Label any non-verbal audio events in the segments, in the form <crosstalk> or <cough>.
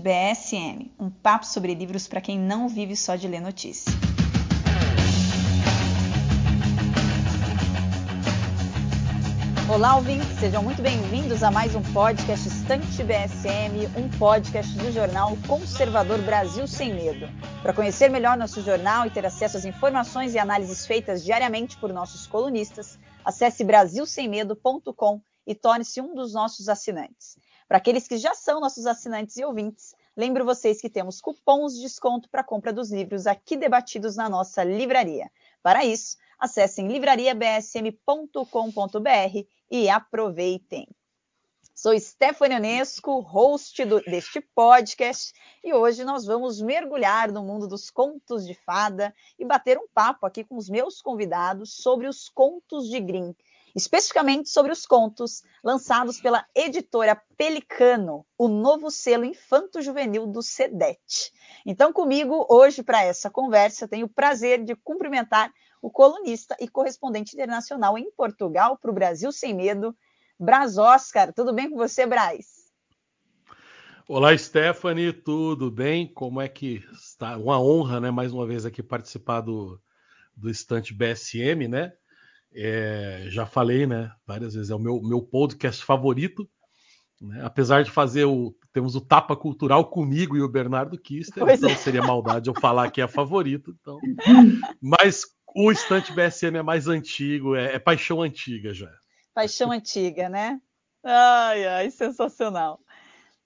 BSM, um papo sobre livros para quem não vive só de ler notícias. Olá, ouvintes, sejam muito bem-vindos a mais um podcast Estante BSM, um podcast do jornal Conservador Brasil Sem Medo. Para conhecer melhor nosso jornal e ter acesso às informações e análises feitas diariamente por nossos colunistas, acesse brasilsemmedo.com e torne-se um dos nossos assinantes. Para aqueles que já são nossos assinantes e ouvintes, lembro vocês que temos cupons de desconto para a compra dos livros aqui debatidos na nossa livraria. Para isso, acessem livrariabsm.com.br e aproveitem. Sou Stephanie Onesco, host do, deste podcast, e hoje nós vamos mergulhar no mundo dos contos de fada e bater um papo aqui com os meus convidados sobre os contos de Grimm, especificamente sobre os contos lançados pela editora Pelicano, o novo selo infanto-juvenil do SEDET. Então, comigo, hoje, para essa conversa, tenho o prazer de cumprimentar o colunista e correspondente internacional em Portugal para o Brasil Sem Medo, Braz Oscar. Tudo bem com você, Braz? Olá, Stephanie, tudo bem? Como é que está? Uma honra, né, mais uma vez aqui participar do, do Estante BSM, né? É, já falei, né, várias vezes, é o meu, meu podcast favorito. Né? Apesar de fazer o. Temos o Tapa Cultural comigo e o Bernardo Kister, pois então é. seria maldade eu falar que é favorito. Então. <laughs> Mas o Estante BSM é mais antigo, é, é paixão antiga já. Paixão antiga, né? Ai, ai, sensacional.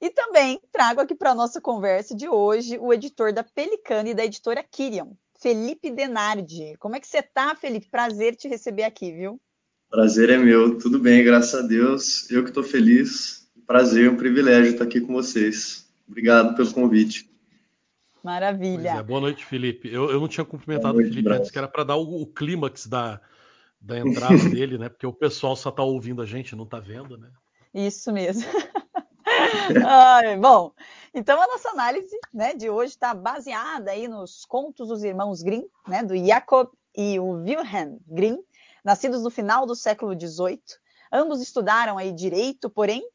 E também trago aqui para a nossa conversa de hoje o editor da Pelicano e da editora Kirion, Felipe Denardi. Como é que você tá, Felipe? Prazer te receber aqui, viu? Prazer é meu, tudo bem, graças a Deus. Eu que estou feliz. Prazer, um privilégio estar aqui com vocês. Obrigado pelo convite. Maravilha. É, boa noite, Felipe. Eu, eu não tinha cumprimentado noite, o Felipe antes, que era para dar o, o clímax da, da entrada <laughs> dele, né? Porque o pessoal só está ouvindo a gente, não está vendo, né? Isso mesmo. <laughs> <laughs> Ai, bom, então a nossa análise né, de hoje está baseada aí nos contos dos irmãos Grimm, né, do Jacob e o Wilhelm Grimm, nascidos no final do século XVIII. Ambos estudaram aí direito, porém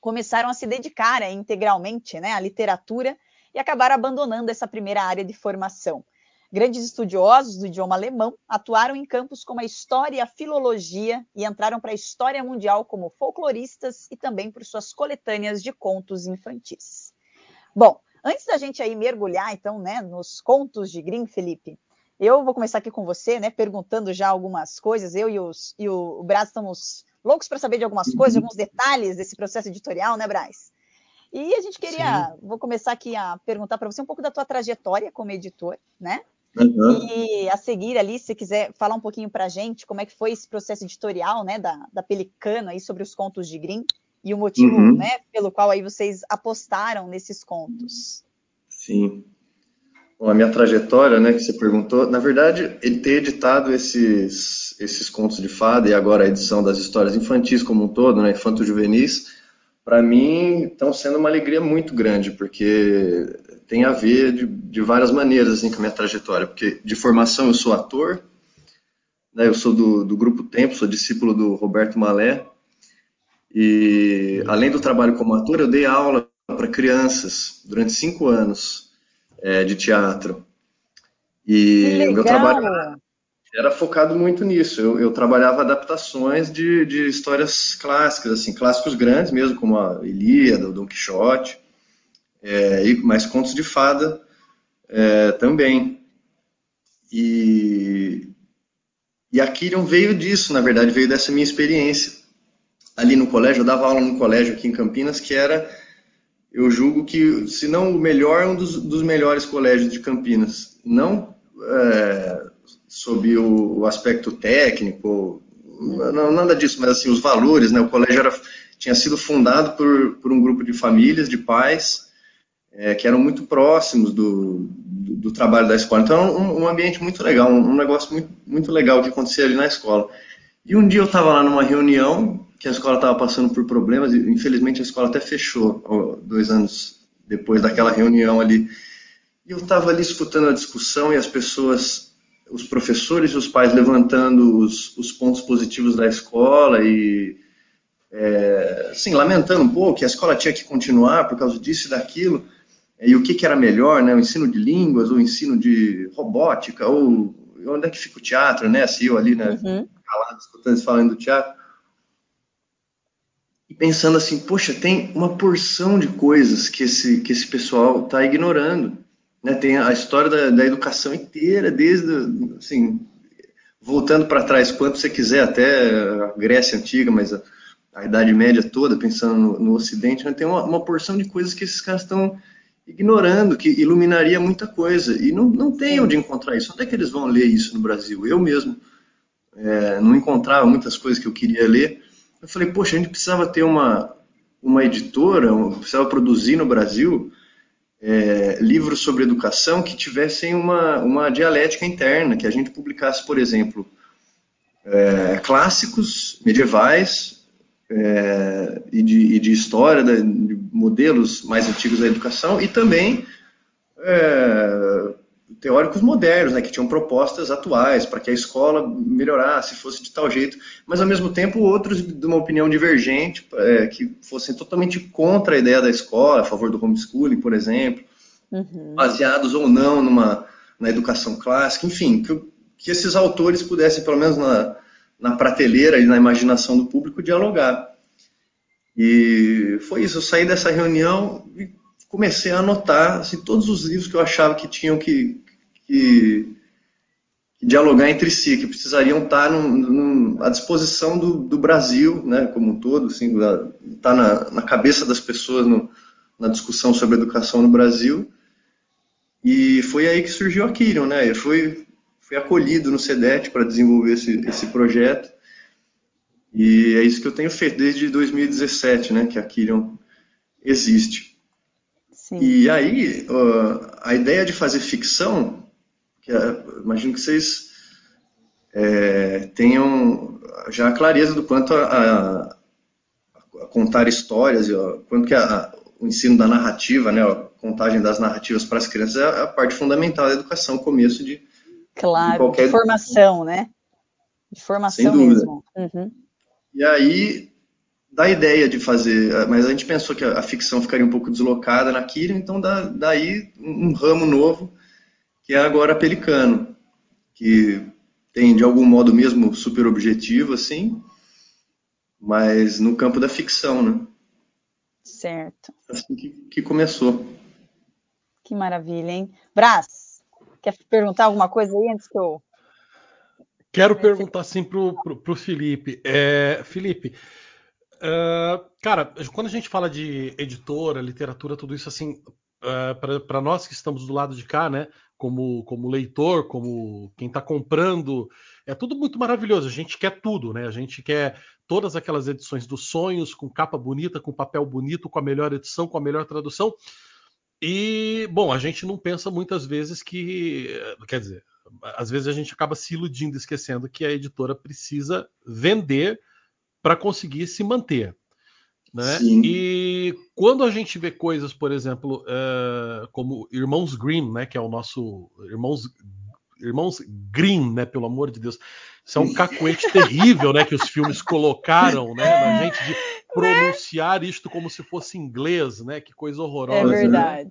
começaram a se dedicar aí, integralmente né, à literatura e acabaram abandonando essa primeira área de formação. Grandes estudiosos do idioma alemão atuaram em campos como a história e a filologia e entraram para a história mundial como folcloristas e também por suas coletâneas de contos infantis. Bom, antes da gente aí mergulhar então, né, nos contos de Grimm, Felipe, eu vou começar aqui com você, né, perguntando já algumas coisas. Eu e, os, e o, Braz estamos loucos para saber de algumas coisas, de alguns detalhes desse processo editorial, né, Braz? E a gente queria, Sim. vou começar aqui a perguntar para você um pouco da tua trajetória como editor, né? Uhum. E a seguir ali, se quiser falar um pouquinho para a gente como é que foi esse processo editorial, né, da, da Pelicano aí sobre os contos de Grimm e o motivo, uhum. né, pelo qual aí vocês apostaram nesses contos. Sim. Bom, a minha trajetória, né, que você perguntou, na verdade, ele ter editado esses, esses contos de fada e agora a edição das histórias infantis como um todo, né, infanto-juvenis, para mim estão sendo uma alegria muito grande, porque tem a ver de, de, várias maneiras assim, com a minha trajetória. Porque de formação eu sou ator, né, eu sou do, do Grupo Tempo, sou discípulo do Roberto Malé, e além do trabalho como ator, eu dei aula para crianças durante cinco anos é, de teatro. E o meu trabalho era focado muito nisso. Eu, eu trabalhava adaptações de, de, histórias clássicas, assim, clássicos grandes mesmo, como a Ilíada, o Dom Quixote, é, e mais contos de fada é, também. E, e a Kirion veio disso, na verdade, veio dessa minha experiência. Ali no colégio, eu dava aula no colégio aqui em Campinas, que era, eu julgo que, se não o melhor, um dos, dos melhores colégios de Campinas. Não é, sob o, o aspecto técnico, não, nada disso, mas assim, os valores, né? O colégio era, tinha sido fundado por, por um grupo de famílias, de pais, é, que eram muito próximos do, do, do, trabalho da escola. Então, um, um ambiente muito legal, um, um, negócio muito, muito legal que acontecia ali na escola. E um dia eu estava lá numa reunião, que a escola estava passando por problemas, e infelizmente a escola até fechou, dois anos depois daquela reunião ali. E eu estava ali escutando a discussão e as pessoas os professores e os pais levantando os, os pontos positivos da escola e é, assim, lamentando um pouco que a escola tinha que continuar por causa disso e daquilo, e o que, que era melhor, né, o ensino de línguas, ou o ensino de robótica, ou onde é que fica o teatro, né, assim, eu ali, né, uhum. calado, escutando eles falando do teatro, e pensando assim, poxa, tem uma porção de coisas que esse, que esse pessoal está ignorando, né, tem a história da, da educação inteira, desde, assim, voltando para trás, quanto você quiser, até a Grécia Antiga, mas a, a Idade Média toda, pensando no, no Ocidente, né, tem uma, uma, porção de coisas que esses caras estão ignorando, que iluminaria muita coisa. E não, não tem onde encontrar isso. Onde é que eles vão ler isso no Brasil? Eu mesmo é, não encontrava muitas coisas que eu queria ler. Eu falei, poxa, a gente precisava ter uma, uma editora, precisava produzir no Brasil é, livros sobre educação que tivessem uma, uma dialética interna, que a gente publicasse, por exemplo, é, clássicos medievais é, e, de, e, de, história, de modelos mais antigos da educação, e também é, teóricos modernos, né, que tinham propostas atuais para que a escola melhorasse, fosse de tal jeito, mas ao mesmo tempo outros de uma opinião divergente, é, que fossem totalmente contra a ideia da escola, a favor do homeschooling, por exemplo, uhum. baseados ou não numa, na educação clássica, enfim, que, que esses autores pudessem, pelo menos na, na prateleira e na imaginação do público, dialogar. E foi isso, eu saí dessa reunião e comecei a anotar assim, todos os livros que eu achava que tinham que, que, que dialogar entre si, que precisariam estar à disposição do, do, Brasil, né, como um todo, assim, estar tá na, na, cabeça das pessoas no, na discussão sobre educação no Brasil. E foi aí que surgiu a Kirion, né? Eu fui, fui acolhido no SEDET para desenvolver esse, esse projeto. E é isso que eu tenho feito desde 2017, né, que a Kirion existe. Sim. E aí, uh, a ideia de fazer ficção, que é, imagino que vocês é, tenham já a clareza do quanto a, a, a contar histórias, ó, quanto que a, o ensino da narrativa, né, a contagem das narrativas para as crianças é a parte fundamental da educação, o começo de, claro, de qualquer... de formação, né? De formação mesmo. Uhum. E aí, da ideia de fazer, mas a gente pensou que a, a ficção ficaria um pouco deslocada na Kira, então dá, daí um, um ramo novo, que é agora Pelicano, que tem de algum modo mesmo super objetivo, assim, mas no campo da ficção, né? Certo. Assim que, que começou. Que maravilha, hein? Brás, quer perguntar alguma coisa aí antes que eu. Quero perguntar sim pro, pro, pro Felipe. É, Felipe, Uh, cara, quando a gente fala de editora, literatura, tudo isso assim, uh, para nós que estamos do lado de cá, né, como, como leitor, como quem está comprando, é tudo muito maravilhoso. A gente quer tudo, né? A gente quer todas aquelas edições dos sonhos, com capa bonita, com papel bonito, com a melhor edição, com a melhor tradução. E, bom, a gente não pensa muitas vezes que. Quer dizer, às vezes a gente acaba se iludindo, esquecendo que a editora precisa vender para conseguir se manter. Né? E quando a gente vê coisas, por exemplo, uh, como Irmãos Grimm, né, que é o nosso Irmãos Irmãos Grimm, né, pelo amor de Deus, isso é um cacuete <laughs> terrível, né, que os filmes colocaram, né, na gente de pronunciar isto como se fosse inglês, né, que coisa horrorosa. É verdade. Né?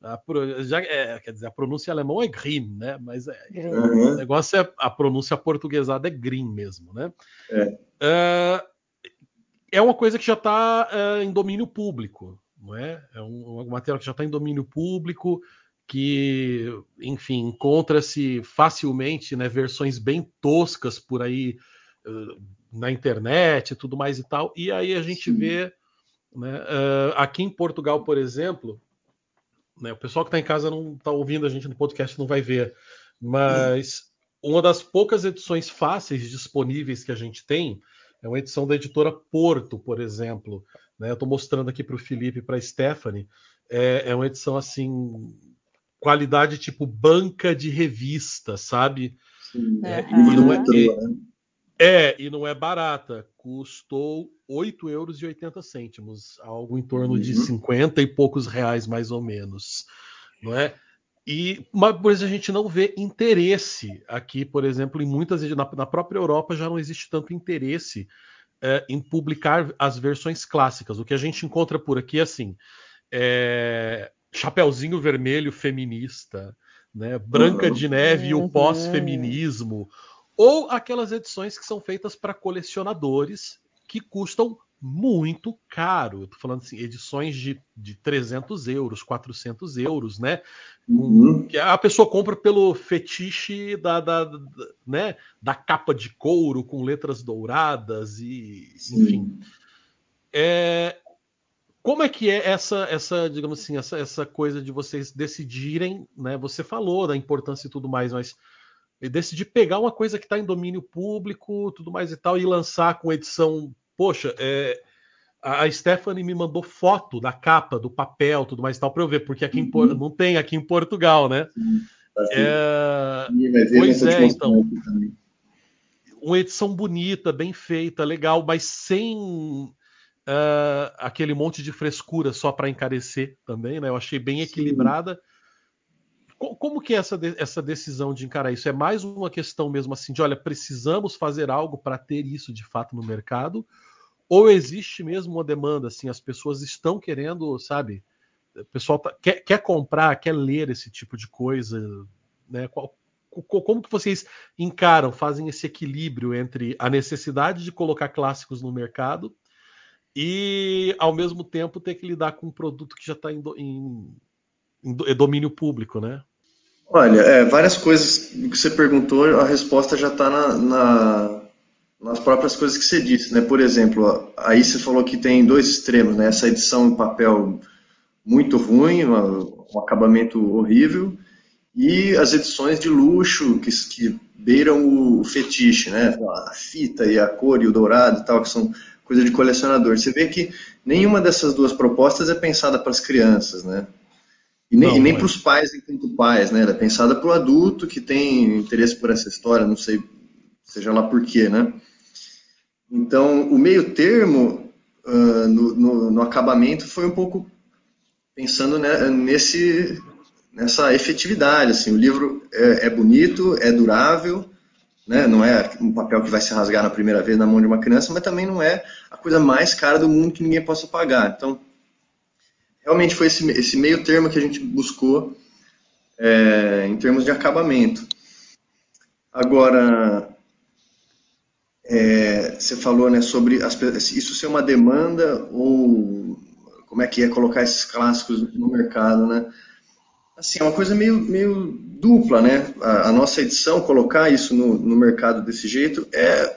A, já, é, quer dizer, a pronúncia alemã é Grimm, né? Mas é, o negócio é a pronúncia portuguesada é Grimm mesmo, né? É. Uh, é uma coisa que já está é, em domínio público, não é? É um, uma matéria que já está em domínio público, que, enfim, encontra-se facilmente, né, versões bem toscas por aí uh, na internet e tudo mais e tal. E aí a gente Sim. vê, né, uh, aqui em Portugal, por exemplo, né, o pessoal que está em casa não está ouvindo a gente no podcast não vai ver, mas uma das poucas edições fáceis disponíveis que a gente tem é uma edição da editora Porto, por exemplo. Né? Eu estou mostrando aqui para o Felipe e para a Stephanie. É, é, uma edição assim, qualidade tipo banca de revista, sabe? Sim, é, e, não é, né? é, e não é barata. Custou R$ 8,80 algo em torno uhum. de 50 e poucos reais, mais ou menos. Não é? E mas a gente não vê interesse aqui, por exemplo, em muitas na, na própria Europa já não existe tanto interesse é, em publicar as versões clássicas. O que a gente encontra por aqui é assim: é, Chapeuzinho Vermelho feminista, né, Branca de Neve uhum. e o pós-feminismo, ou aquelas edições que são feitas para colecionadores que custam muito caro. Eu tô falando assim, edições de, de 300 euros, 400 euros, né? Uhum. Que a pessoa compra pelo fetiche da, da, da, né? da capa de couro com letras douradas e Sim. enfim. É, como é que é essa, essa digamos assim, essa, essa coisa de vocês decidirem, né? Você falou da importância e tudo mais, mas decidir pegar uma coisa que está em domínio público, tudo mais e tal, e lançar com edição poxa, é, a Stephanie me mandou foto da capa, do papel, tudo mais e tal, para eu ver, porque aqui em, uhum. não tem aqui em Portugal, né? É, pois é, então. Uma edição bonita, bem feita, legal, mas sem uh, aquele monte de frescura só para encarecer também, né? Eu achei bem equilibrada. Sim. Como que é essa, essa decisão de encarar isso? É mais uma questão mesmo assim de, olha, precisamos fazer algo para ter isso de fato no mercado? Ou existe mesmo uma demanda, assim, as pessoas estão querendo, sabe? O pessoal tá, quer, quer comprar, quer ler esse tipo de coisa, né? Qual, como que vocês encaram, fazem esse equilíbrio entre a necessidade de colocar clássicos no mercado e, ao mesmo tempo, ter que lidar com um produto que já está em, em, em, domínio público, né? Olha, é, várias coisas que você perguntou, a resposta já está na, na, nas próprias coisas que você disse, né? Por exemplo, aí você falou que tem dois extremos, né? Essa edição em papel muito ruim, um acabamento horrível, e as edições de luxo que, que beiram o fetiche, né? A fita e a cor e o dourado e tal, que são coisa de colecionador. Você vê que nenhuma dessas duas propostas é pensada para as crianças, né? E nem, nem para os pais enquanto pais, né? Ela é pensada para o adulto que tem interesse por essa história, não sei, seja lá por quê, né? Então, o meio termo uh, no, no, no, acabamento foi um pouco pensando né, nesse, nessa efetividade. Assim, o livro é, é, bonito, é durável, né, não é um papel que vai se rasgar na primeira vez na mão de uma criança, mas também não é a coisa mais cara do mundo que ninguém possa pagar. Então, realmente foi esse, esse meio termo que a gente buscou é, em termos de acabamento. Agora, é, você falou né, sobre as, isso ser uma demanda ou como é que é colocar esses clássicos no mercado, né? Assim, é uma coisa meio, meio dupla, né? A, a nossa edição, colocar isso no, no, mercado desse jeito, é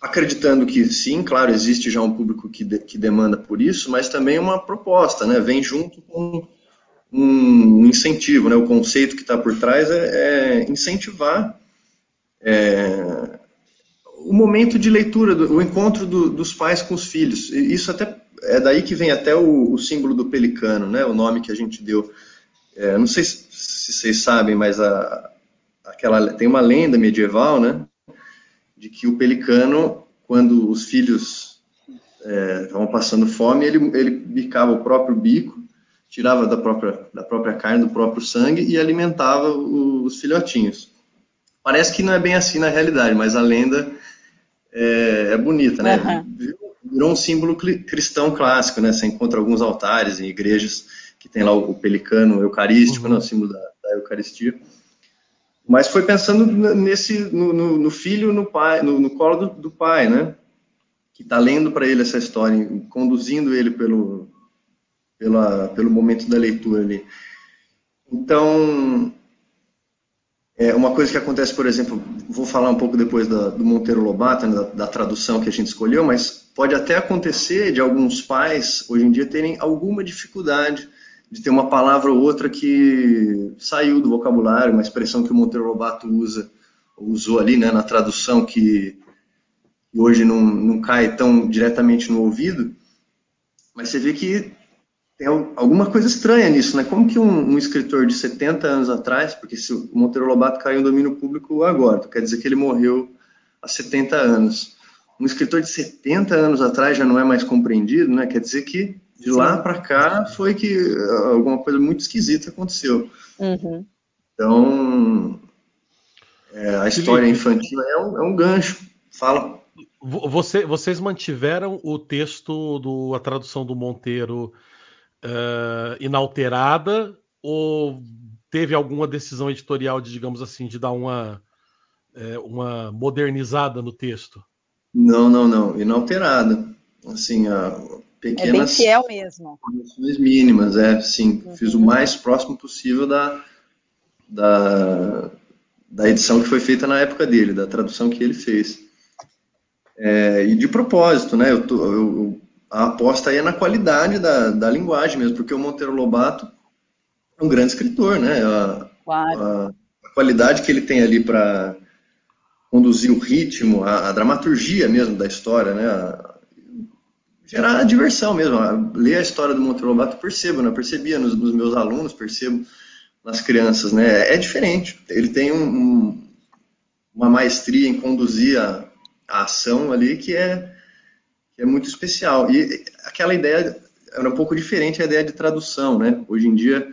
acreditando que sim, claro, existe já um público que, de, que demanda por isso, mas também uma proposta, né? Vem junto com um incentivo, né? O conceito que está por trás é, é incentivar é, o momento de leitura, o encontro do, dos pais com os filhos. Isso até é daí que vem até o, o símbolo do pelicano, né? O nome que a gente deu. É, não sei se, se, vocês sabem, mas a, aquela tem uma lenda medieval, né? De que o pelicano, quando os filhos estavam é, passando fome, ele, ele bicava o próprio bico, tirava da própria, da própria carne, do próprio sangue e alimentava os filhotinhos. Parece que não é bem assim na realidade, mas a lenda é, é bonita, né? Uhum. Virou um símbolo cristão clássico, né? Você encontra alguns altares em igrejas que tem lá o pelicano eucarístico, uhum. né? o símbolo da, da, Eucaristia. Mas foi pensando nesse, no, no, no filho, no pai, no, no colo do, do, pai, né? Que está lendo para ele essa história, conduzindo ele pelo, pela, pelo momento da leitura ali. Então, é uma coisa que acontece, por exemplo, vou falar um pouco depois da, do Monteiro Lobato, né, da, da, tradução que a gente escolheu, mas pode até acontecer de alguns pais, hoje em dia, terem alguma dificuldade de ter uma palavra ou outra que saiu do vocabulário, uma expressão que o Monteiro Lobato usa, usou ali né, na tradução, que hoje não, não cai tão diretamente no ouvido, mas você vê que tem alguma coisa estranha nisso, né? Como que um, um, escritor de 70 anos atrás, porque se o Monteiro Lobato caiu em domínio público agora, então quer dizer que ele morreu há 70 anos. Um escritor de 70 anos atrás já não é mais compreendido, né? Quer dizer que de lá para cá foi que uh, alguma coisa muito esquisita aconteceu. Uhum. Então, é, a história infantil é um, é um gancho. Fala. Você, vocês mantiveram o texto do a tradução do Monteiro uh, inalterada ou teve alguma decisão editorial de, digamos assim, de dar uma, é, uma modernizada no texto? Não, não, não, inalterada. Assim, a pequenas é bem fiel mesmo. mínimas, é, sim. Uhum. Fiz o mais próximo possível da, da, da edição que foi feita na época dele, da tradução que ele fez. É, e de propósito, né? Eu, tô, eu, a aposta aí é na qualidade da, da linguagem mesmo, porque o Monteiro Lobato é um grande escritor, né? A, claro. a, a qualidade que ele tem ali para conduzir o ritmo, a, a, dramaturgia mesmo da história, né? A, gerar diversão mesmo. A, ler a história do Monteiro Lobato, percebo, né? Percebia nos, nos, meus alunos, percebo nas crianças, né? É diferente. Ele tem um, um, uma maestria em conduzir a, a ação ali que é, é muito especial. E aquela ideia era um pouco diferente a ideia de tradução, né? Hoje em dia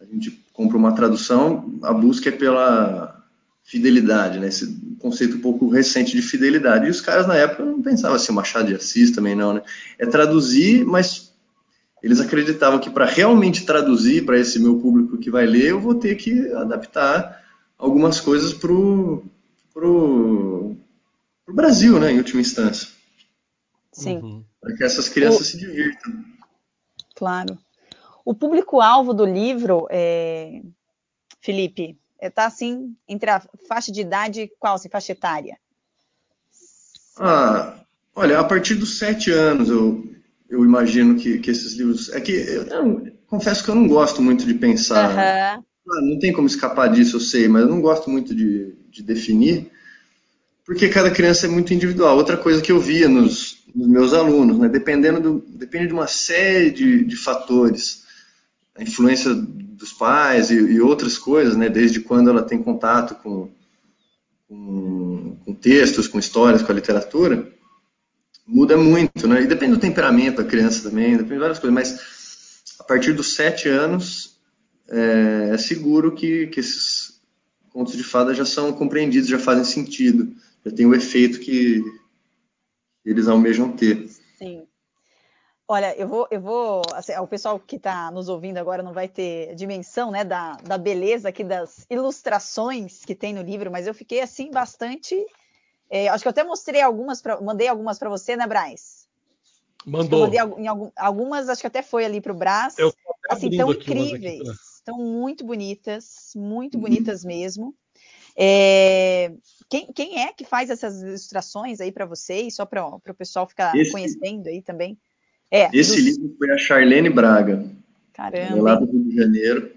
a gente compra uma tradução, a busca é pela fidelidade, né? Esse conceito um pouco recente de fidelidade. E os caras na época não pensavam assim, Machado de Assis também não, né? É traduzir, mas eles acreditavam que para realmente traduzir para esse meu público que vai ler, eu vou ter que adaptar algumas coisas para o pro Brasil, né, em última instância. Sim. Uhum. Para que essas crianças o... se divirtam. Claro. O público-alvo do livro, é... Felipe, está assim entre a faixa de idade qual, assim, faixa etária? Ah, olha, a partir dos sete anos eu, eu imagino que, que esses livros. É que eu, eu, confesso que eu não gosto muito de pensar. Uhum. Ah, não tem como escapar disso, eu sei, mas eu não gosto muito de, de definir, porque cada criança é muito individual. Outra coisa que eu via nos, nos meus alunos, né, dependendo do, depende de uma série de, de fatores, a influência dos pais e, e, outras coisas, né, desde quando ela tem contato com, com, com, textos, com histórias, com a literatura, muda muito, né, e depende do temperamento da criança também, depende de várias coisas, mas a partir dos sete anos é, é seguro que, que esses contos de fada já são compreendidos, já fazem sentido, já tem o efeito que eles almejam ter. Sim. Olha, eu vou, eu vou, assim, o pessoal que está nos ouvindo agora não vai ter dimensão, né, da, da beleza aqui das ilustrações que tem no livro, mas eu fiquei assim bastante, é, acho que eu até mostrei algumas, pra, mandei algumas para você, né, Braz? Mandou. Mandei em algum, algumas, acho que até foi ali para o Brás. Eu assim, tão incríveis, estão muito bonitas, muito bonitas mesmo. É, quem, quem, é que faz essas ilustrações aí para vocês, só para o pessoal ficar Esse... conhecendo aí também? É, Esse dos... livro foi a Charlene Braga. Caramba. Lá do Rio de Janeiro.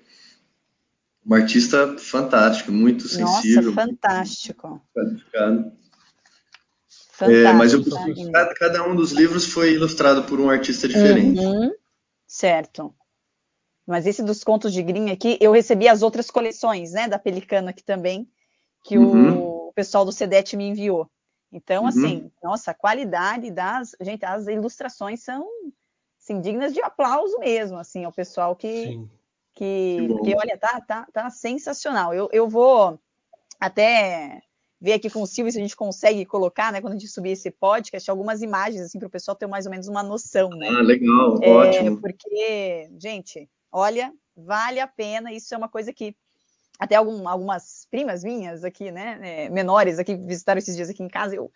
Uma artista fantástica, muito sensível. Nossa, fantástico. Qualificado. É, mas eu, cada, cada, um dos livros foi ilustrado por um artista diferente. Uhum, certo. Mas esse dos contos de Grimm aqui, eu recebi as outras coleções, né, da Pelicano aqui também, que uhum. o pessoal do CEDET me enviou. Então, uhum. assim, nossa, a qualidade das. Gente, as ilustrações são assim, dignas de aplauso mesmo, assim, ao pessoal que. Sim. Que, que, olha, tá, tá, tá sensacional. Eu, eu vou até ver aqui com o Silvio se a gente consegue colocar, né, quando a gente subir esse podcast, algumas imagens, assim, para o pessoal ter mais ou menos uma noção, né? Ah, legal, é, ótimo. Porque, gente, olha, vale a pena, isso é uma coisa que até algum, algumas primas minhas aqui, né, é, menores aqui, visitaram esses dias aqui em casa, eu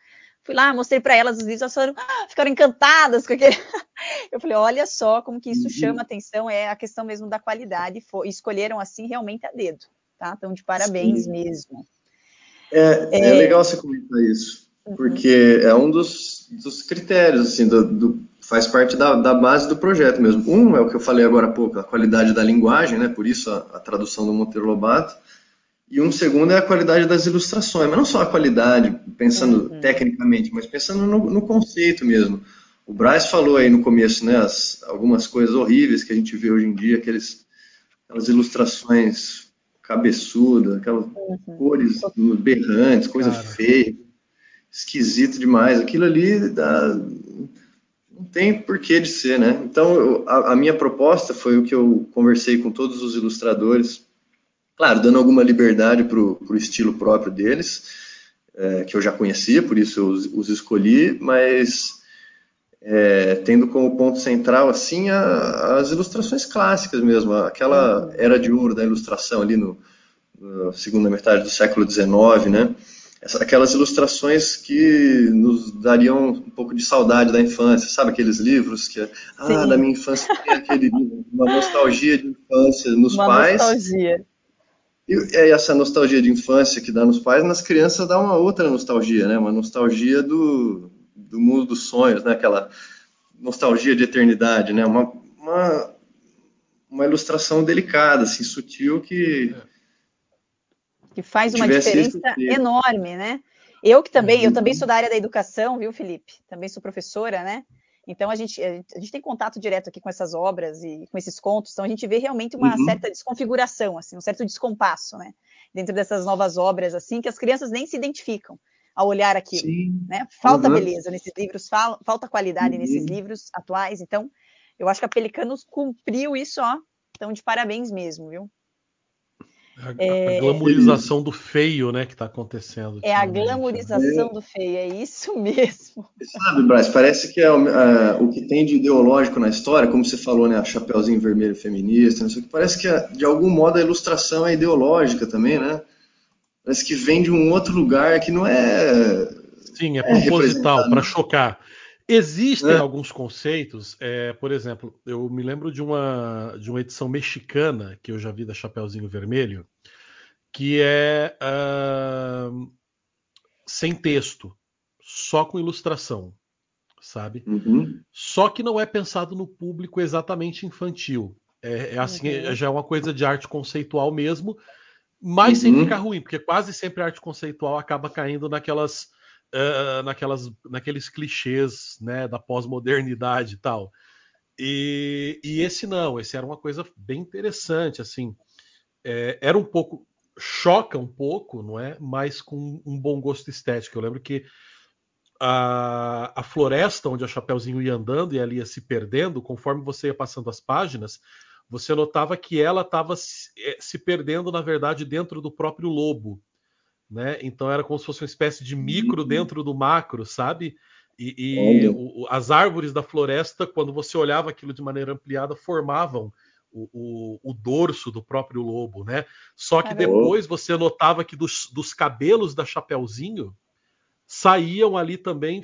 fui lá, mostrei para elas os vídeos, elas foram, ah, ficaram encantadas com aquele... <laughs> eu falei, olha só como que isso uhum. chama atenção, é a questão mesmo da qualidade, e escolheram assim realmente a dedo, tá? Então, de parabéns Sim. mesmo. É, é, é, legal você comentar isso. Porque é um dos, dos critérios, assim, do, do faz parte da, da, base do projeto mesmo. Um é o que eu falei agora há pouco, a qualidade da linguagem, né? Por isso a, a, tradução do Monteiro Lobato. E um segundo é a qualidade das ilustrações, mas não só a qualidade, pensando uhum. tecnicamente, mas pensando no, no, conceito mesmo. O Braz falou aí no começo, né? As, algumas coisas horríveis que a gente vê hoje em dia, aqueles, aquelas ilustrações cabeçudas, aquelas uhum. cores berrantes, coisa Cara. feia, esquisito demais. Aquilo ali dá não tem porquê de ser, né? Então, a, a, minha proposta foi o que eu conversei com todos os ilustradores, claro, dando alguma liberdade para o estilo próprio deles. é, que eu já conhecia, por isso eu os, os escolhi, mas é, tendo como ponto central assim a, as ilustrações clássicas mesmo, aquela era de ouro da ilustração ali no, no segunda metade do século XIX, né? Aquelas ilustrações que nos dariam um pouco de saudade da infância, sabe? Aqueles livros que, ah, Sim. da minha infância tem aquele livro, uma nostalgia de infância nos uma pais. Nostalgia. E essa nostalgia de infância que dá nos pais, nas crianças dá uma outra nostalgia, né? Uma nostalgia do, do mundo dos sonhos, né? Aquela nostalgia de eternidade, né? Uma, uma, uma ilustração delicada, assim, sutil que é que faz uma diferença enorme, né? Eu que também, eu também uhum. sou da área da educação, viu, Felipe? Também sou professora, né? Então a gente, a gente tem contato direto aqui com essas obras e com esses contos, então a gente vê realmente uma uhum. certa desconfiguração, assim, um certo descompasso, né? Dentro dessas novas obras, assim, que as crianças nem se identificam ao olhar aquilo, Sim. né? Falta uhum. beleza nesses livros, falta qualidade uhum. nesses livros atuais, então eu acho que a Pelicanos cumpriu isso, ó, então de parabéns mesmo, viu? A, é, a glamorização do feio, né, que está acontecendo. É a né? glamorização do feio, é isso <laughs> mesmo. Sabe, Braz, parece que é, é, o que tem de ideológico na história, como você falou, né, a Chapeuzinho Vermelho feminista, não sei o que, parece que de algum modo a ilustração é ideológica também, né? Parece que vem de um outro lugar que não é. Sim, é, é proposital, para chocar. Existem é. alguns conceitos, é, por exemplo, eu me lembro de uma, de uma edição mexicana que eu já vi da Chapeuzinho Vermelho, que é uh, sem texto, só com ilustração, sabe? Uhum. Só que não é pensado no público exatamente infantil. É, é assim, uhum. já é uma coisa de arte conceitual mesmo, mas uhum. sem ficar ruim, porque quase sempre a arte conceitual acaba caindo naquelas uh, naquelas, naqueles clichês né, da pós-modernidade e tal. E, e, esse não, esse era uma coisa bem interessante, assim, é, era um pouco, choca um pouco, não é? Mas com um bom gosto estético. Eu lembro que a, a floresta onde a Chapeuzinho ia andando e ela ia se perdendo, conforme você ia passando as páginas, você notava que ela estava se, eh, se, perdendo, na verdade, dentro do próprio lobo né? Então era como se fosse uma espécie de micro uhum. dentro do macro, sabe? E, e o, as árvores da floresta, quando você olhava aquilo de maneira ampliada, formavam o, o, o dorso do próprio lobo, né? Só que Caramba. depois você notava que dos, dos cabelos da Chapeuzinho saíam ali também,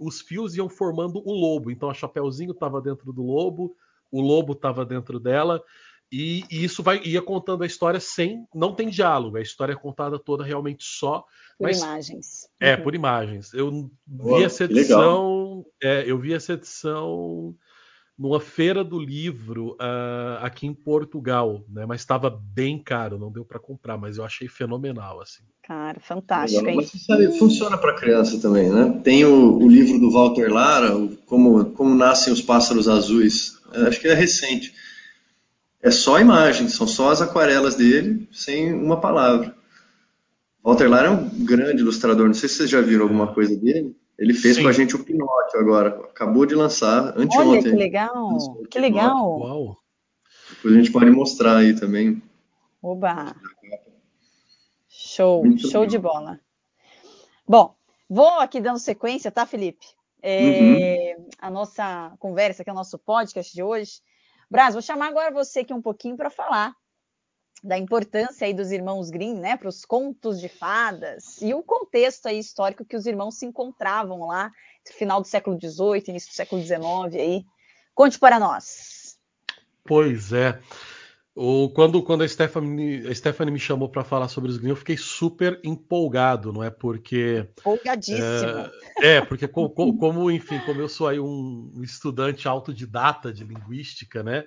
os fios iam formando o lobo. Então a Chapeuzinho estava dentro do lobo, o lobo estava dentro dela. E, e, isso vai ia contando a história sem. Não tem diálogo, a história é contada toda realmente só. Por mas, imagens. É, uhum. por imagens. Eu vi essa edição. É, eu vi essa edição numa feira do livro uh, aqui em Portugal, né? Mas estava bem caro, não deu para comprar, mas eu achei fenomenal, assim. Cara, fantástico, hein? Mas você sabe, funciona para criança também, né? Tem o, o, livro do Walter Lara, como, como nascem os pássaros azuis. Acho que é recente é só imagem, são só as aquarelas dele, sem uma palavra. Walter Lara é um grande ilustrador, não sei se vocês já viram alguma coisa dele. Ele fez Sim. com a gente o Pinóquio agora, acabou de lançar, anteontem. Olha, que legal, que legal. Uau. Depois a gente pode mostrar aí também. Oba! Show, Muito show legal. de bola. Bom, vou aqui dando sequência, tá, Felipe? É, uhum. A nossa conversa, que é o nosso podcast de hoje, Braz, vou chamar agora você aqui um pouquinho para falar da importância aí dos irmãos Grimm, né, para os contos de fadas e o contexto aí histórico que os irmãos se encontravam lá, final do século XVIII, início do século XIX aí. Conte para nós. Pois é. O, quando, quando a, Stephanie, a Stephanie me chamou para falar sobre os Grimm, eu fiquei super empolgado, não é? Porque. Empolgadíssimo. É, é porque, como, como, enfim, como eu sou aí um estudante autodidata de linguística, né?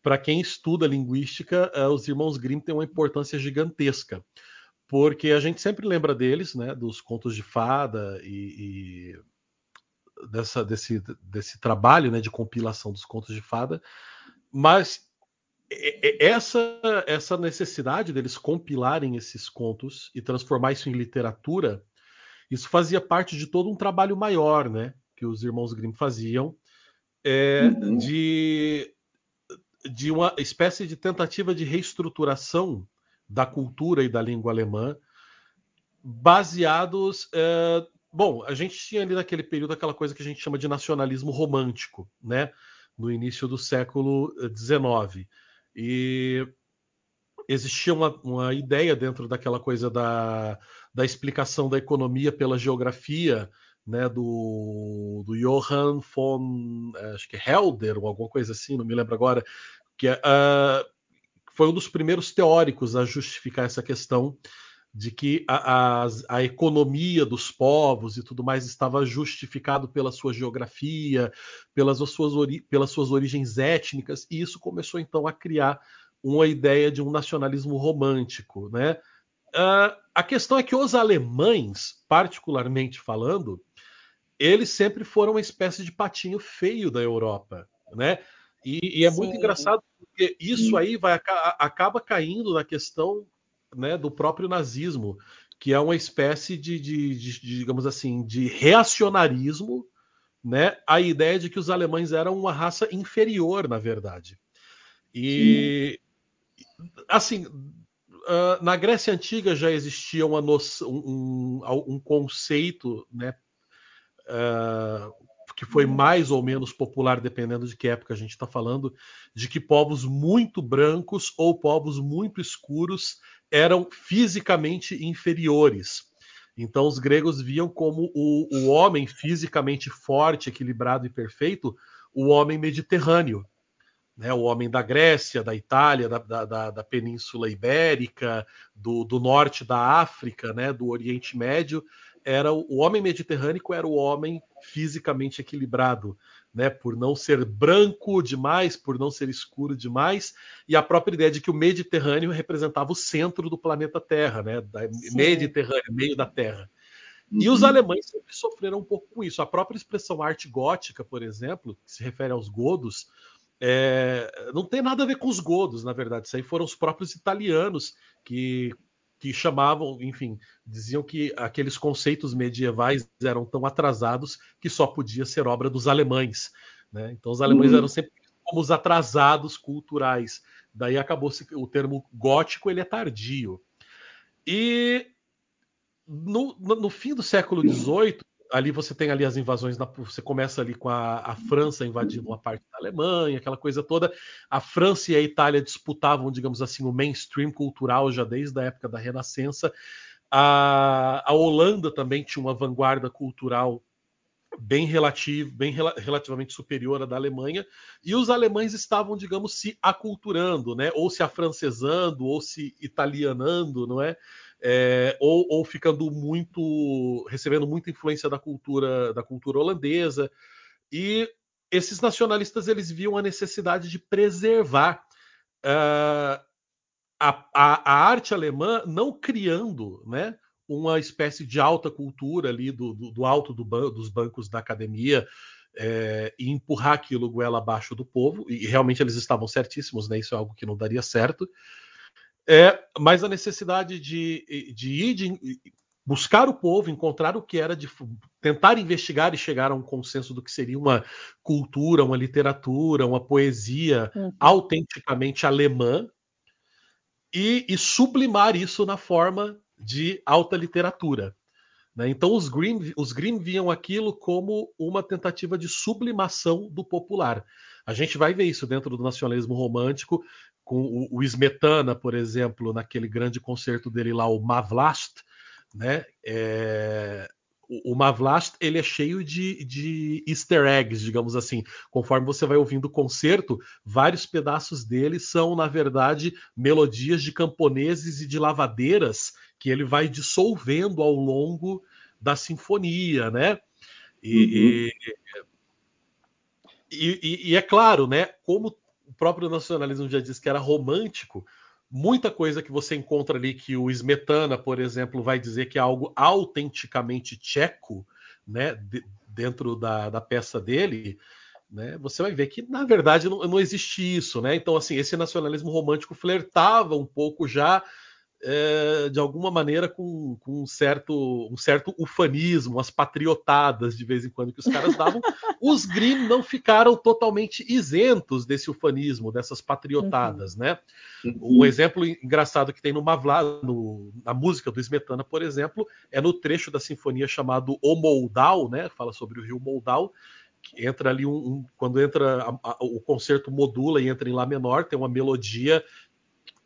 Para quem estuda linguística, uh, os irmãos Grimm têm uma importância gigantesca. Porque a gente sempre lembra deles, né? Dos contos de fada e, e dessa, desse, desse trabalho né, de compilação dos contos de fada. Mas essa, essa necessidade deles compilarem esses contos e transformar isso em literatura, isso fazia parte de todo um trabalho maior, né, que os irmãos Grimm faziam, é, uhum. de, de uma espécie de tentativa de reestruturação da cultura e da língua alemã baseados. Uh, bom, a gente tinha ali naquele período aquela coisa que a gente chama de nacionalismo romântico, né? No início do século XIX. E existia uma, uma ideia dentro daquela coisa da, da explicação da economia pela geografia, né, do, do Johann von acho que Helder ou alguma coisa assim, não me lembro agora, que uh, foi um dos primeiros teóricos a justificar essa questão de que a, a, a, economia dos povos e tudo mais estava justificado pela sua geografia, pelas suas, ori pelas suas origens étnicas, e isso começou então a criar uma ideia de um nacionalismo romântico. Né? Uh, a questão é que os alemães, particularmente falando, eles sempre foram uma espécie de patinho feio da Europa. Né? E, e é Sim. muito engraçado porque isso aí vai acaba caindo na questão né, do próprio nazismo, que é uma espécie de, de, de, de, digamos assim, de reacionarismo, né, a ideia de que os alemães eram uma raça inferior, na verdade. E Sim. assim, uh, na Grécia antiga já existia uma noção, um, um, um conceito, né, uh, que foi mais ou menos popular, dependendo de que época a gente está falando, de que povos muito brancos ou povos muito escuros eram fisicamente inferiores. Então, os gregos viam como o, o homem fisicamente forte, equilibrado e perfeito, o homem mediterrâneo. Né, o homem da Grécia, da Itália, da, da, da Península Ibérica, do, do, norte da África, né, do Oriente Médio, era o homem mediterrâneo era o homem fisicamente equilibrado, né, por não ser branco demais, por não ser escuro demais, e a própria ideia de que o Mediterrâneo representava o centro do planeta Terra, né, da Mediterrâneo, meio da Terra. Uhum. E os uhum. alemães sempre sofreram um pouco com isso. A própria expressão arte gótica, por exemplo, que se refere aos godos, é, não tem nada a ver com os godos, na verdade. Isso aí foram os próprios italianos que que chamavam, enfim, diziam que aqueles conceitos medievais eram tão atrasados que só podia ser obra dos alemães. Né? Então os alemães uhum. eram sempre como os atrasados culturais. Daí acabou o termo gótico, ele é tardio. E no, no, no fim do século XVIII, ali você tem ali as invasões, na, você começa ali com a, a, França invadindo uma parte da Alemanha, aquela coisa toda. A França e a Itália disputavam, digamos assim, o mainstream cultural já desde a época da Renascença. A, a Holanda também tinha uma vanguarda cultural bem relativo, bem rel relativamente superior à da Alemanha, e os alemães estavam, digamos, se aculturando, né? Ou se afrancesando, ou se italianando, não é? É, ou, ou, ficando muito recebendo muita influência da cultura da cultura holandesa e esses nacionalistas eles viam a necessidade de preservar uh, a, a, a, arte alemã não criando né, uma espécie de alta cultura ali do, do, do alto do ban dos bancos da academia é, e empurrar aquilo goela abaixo do povo, e realmente eles estavam certíssimos, né? Isso é algo que não daria certo. É, mas a necessidade de, de ir de buscar o povo, encontrar o que era de tentar investigar e chegar a um consenso do que seria uma cultura, uma literatura, uma poesia uhum. autenticamente alemã e, e, sublimar isso na forma de alta literatura. Né? Então os Grimm, os Grimm viam aquilo como uma tentativa de sublimação do popular. A gente vai ver isso dentro do nacionalismo romântico, com o, o Smetana, por exemplo, naquele grande concerto dele lá, o Mavlast, né? É, o, o Mavlast ele é cheio de, de easter eggs, digamos assim. Conforme você vai ouvindo o concerto, vários pedaços dele são, na verdade, melodias de camponeses e de lavadeiras que ele vai dissolvendo ao longo da sinfonia, né? E, uhum. e, e, e, é claro, né? Como próprio nacionalismo já disse que era romântico, muita coisa que você encontra ali que o Smetana, por exemplo, vai dizer que é algo autenticamente tcheco, né, de, dentro da, da, peça dele, né, você vai ver que na verdade não, não existe isso, né? Então assim, esse nacionalismo romântico flertava um pouco já é, de alguma maneira com, com, um, certo, um certo ufanismo, umas patriotadas de vez em quando que os caras davam. <laughs> os Grimm não ficaram totalmente isentos desse ufanismo, dessas patriotadas, uhum. né? Um uhum. exemplo engraçado que tem no Mavla, no, na música do Smetana, por exemplo, é no trecho da sinfonia chamado O Moldau, né? Fala sobre o rio Moldau, entra ali um, um quando entra a, a, o concerto modula e entra em lá menor, tem uma melodia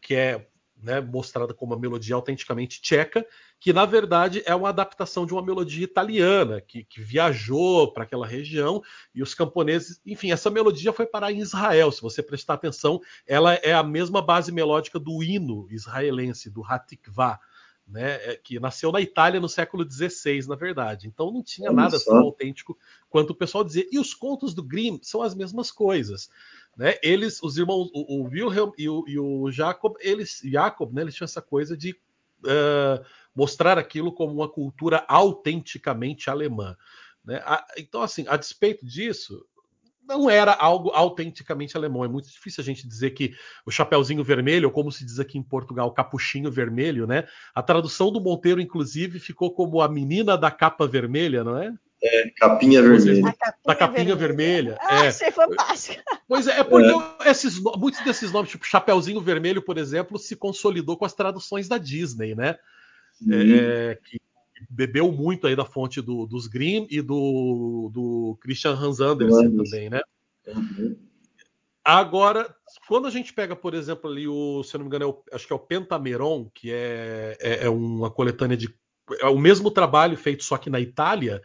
que é né, mostrada como uma melodia autenticamente tcheca, que na verdade é uma adaptação de uma melodia italiana que, que viajou para aquela região e os camponeses, enfim, essa melodia foi parar em Israel. Se você prestar atenção, ela é a mesma base melódica do hino israelense, do Hatikvah. Né, é, que nasceu na Itália no século XVI, na verdade. Então não tinha nada tão autêntico quanto o pessoal dizia. E os contos do Grimm são as mesmas coisas. Né? Eles, os irmãos, o, o Wilhelm e o, e o, Jacob, eles, Jacob, né, eles tinham essa coisa de uh, mostrar aquilo como uma cultura autenticamente alemã. Né? A, então, assim, a despeito disso, não era algo autenticamente alemão. É muito difícil a gente dizer que o Chapeuzinho Vermelho, ou como se diz aqui em Portugal, Capuchinho Vermelho, né? A tradução do Monteiro, inclusive, ficou como a menina da capa vermelha, não é? É, capinha vermelha. da capinha vermelha. vermelha. Ah, é. achei fantástico. Pois é, é porque é. Esses, muitos desses nomes, tipo Chapeuzinho Vermelho, por exemplo, se consolidou com as traduções da Disney, né? É, que bebeu muito aí da fonte do, dos Grimm e do, do Christian Hans Andersen também, né? Uhum. Agora, quando a gente pega, por exemplo, ali o, se eu não me engano, é o, acho que é o Pentameron, que é, é, é uma coletânea de. É o mesmo trabalho feito só que na Itália,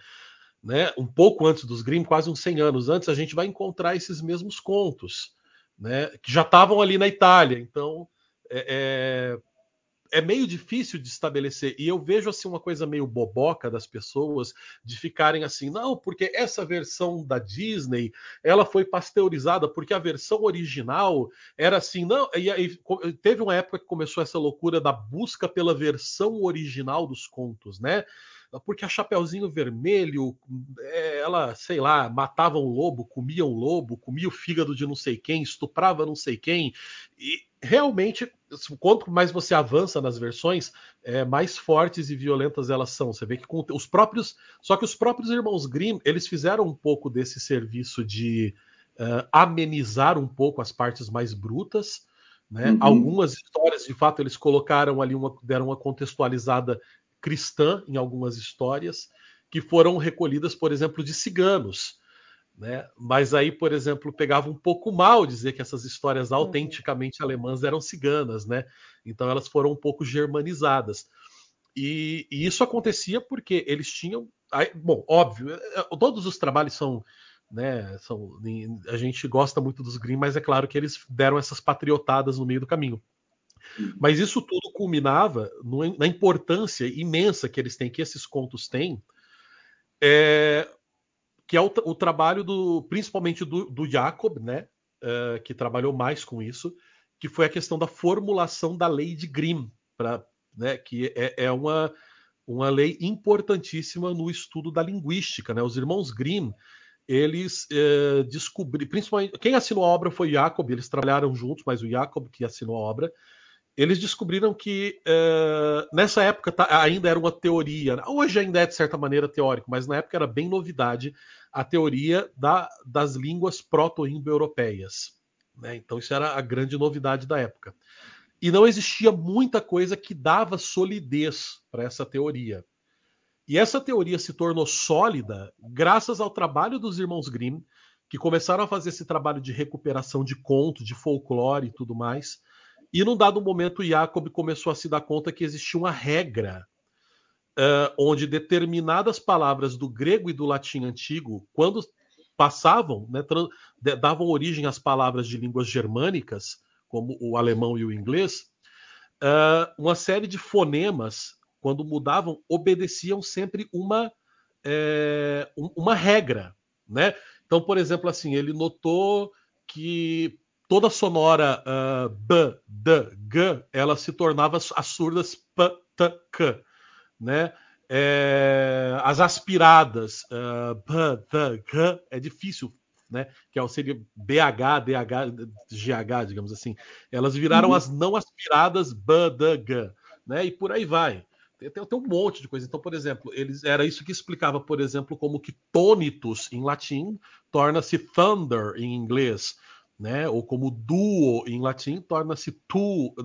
né, um pouco antes dos Grimm, quase uns 100 anos antes, a gente vai encontrar esses mesmos contos, né, que já estavam ali na Itália. Então, é, é, é, meio difícil de estabelecer. E eu vejo assim uma coisa meio boboca das pessoas de ficarem assim, não, porque essa versão da Disney ela foi pasteurizada porque a versão original era assim, não. E aí teve uma época que começou essa loucura da busca pela versão original dos contos, né? Porque a Chapeuzinho Vermelho, é, ela, sei lá, matava um lobo, comia um lobo, comia o fígado de não sei quem, estuprava não sei quem, e realmente, quanto mais você avança nas versões, é, mais fortes e violentas elas são. Você vê que com os próprios, só que os próprios irmãos Grimm, eles fizeram um pouco desse serviço de uh, amenizar um pouco as partes mais brutas, né? Uhum. Algumas histórias, de fato, eles colocaram ali uma, deram uma contextualizada cristã em algumas histórias que foram recolhidas, por exemplo, de ciganos. Né? Mas aí, por exemplo, pegava um pouco mal dizer que essas histórias autenticamente alemãs eram ciganas, né? Então elas foram um pouco germanizadas. E, e isso acontecia porque eles tinham. Bom, óbvio, é, é, todos os trabalhos são. Né, são, a gente gosta muito dos Grimm, mas é claro que eles deram essas patriotadas no meio do caminho. Mas isso tudo culminava no, na importância imensa que eles têm, que esses contos têm, é, que é o, o, trabalho do, principalmente do, do Jacob, né, é, que trabalhou mais com isso, que foi a questão da formulação da lei de Grimm, pra, né, que é, é uma, uma lei importantíssima no estudo da linguística. Né? Os irmãos Grimm eles é, descobriram, principalmente quem assinou a obra foi Jacob, eles trabalharam juntos, mas o Jacob que assinou a obra, eles descobriram que uh, nessa época tá, ainda era uma teoria, né? hoje ainda é de certa maneira teórico, mas na época era bem novidade a teoria da, das línguas proto-indo-europeias. Né? Então isso era a grande novidade da época. E não existia muita coisa que dava solidez para essa teoria. E essa teoria se tornou sólida graças ao trabalho dos irmãos Grimm, que começaram a fazer esse trabalho de recuperação de conto, de folclore e tudo mais e num dado momento, Jacob começou a se dar conta que existia uma regra uh, onde determinadas palavras do grego e do latim antigo, quando passavam, né, davam origem às palavras de línguas germânicas, como o alemão e o inglês, uh, uma série de fonemas, quando mudavam, obedeciam sempre uma, é, uma regra. Né? Então, por exemplo, assim, ele notou que toda sonora uh, b, d, g, ela se tornava as surdas p, t, k, né? É, as aspiradas uh, p, t, g é difícil, né? Que é seria BH, DH, GH, digamos assim. Elas viraram uhum. as não aspiradas b, d, g. né? E por aí vai. Tem, um monte de coisa. Então, por exemplo, eles era isso que explicava, por exemplo, como que tônitus em latim torna-se thunder em inglês, né? Ou como duo em latim torna-se tu,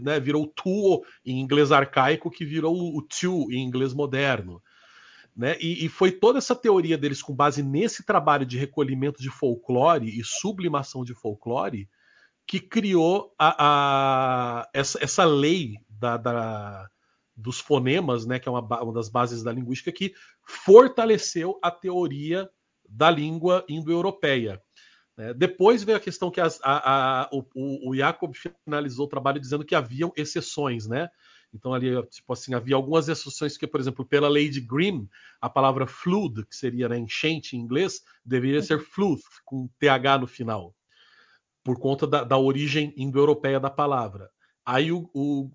né? Virou tuo em inglês arcaico que virou o tu em inglês moderno. Né? E, e, foi toda essa teoria deles com base nesse trabalho de recolhimento de folclore e sublimação de folclore que criou a, a, essa, essa, lei da, da, dos fonemas, né, que é uma, uma, das bases da linguística, que fortaleceu a teoria da língua indo-europeia. É, depois veio a questão que as, a, o, o Jacob finalizou o trabalho dizendo que haviam exceções, né? Então ali, tipo assim, havia algumas exceções que, por exemplo, pela lei de Grimm, a palavra flood, que seria né, enchente em inglês, deveria ser flood, com TH no final, por conta da, da origem indo-europeia da palavra. Aí o, o,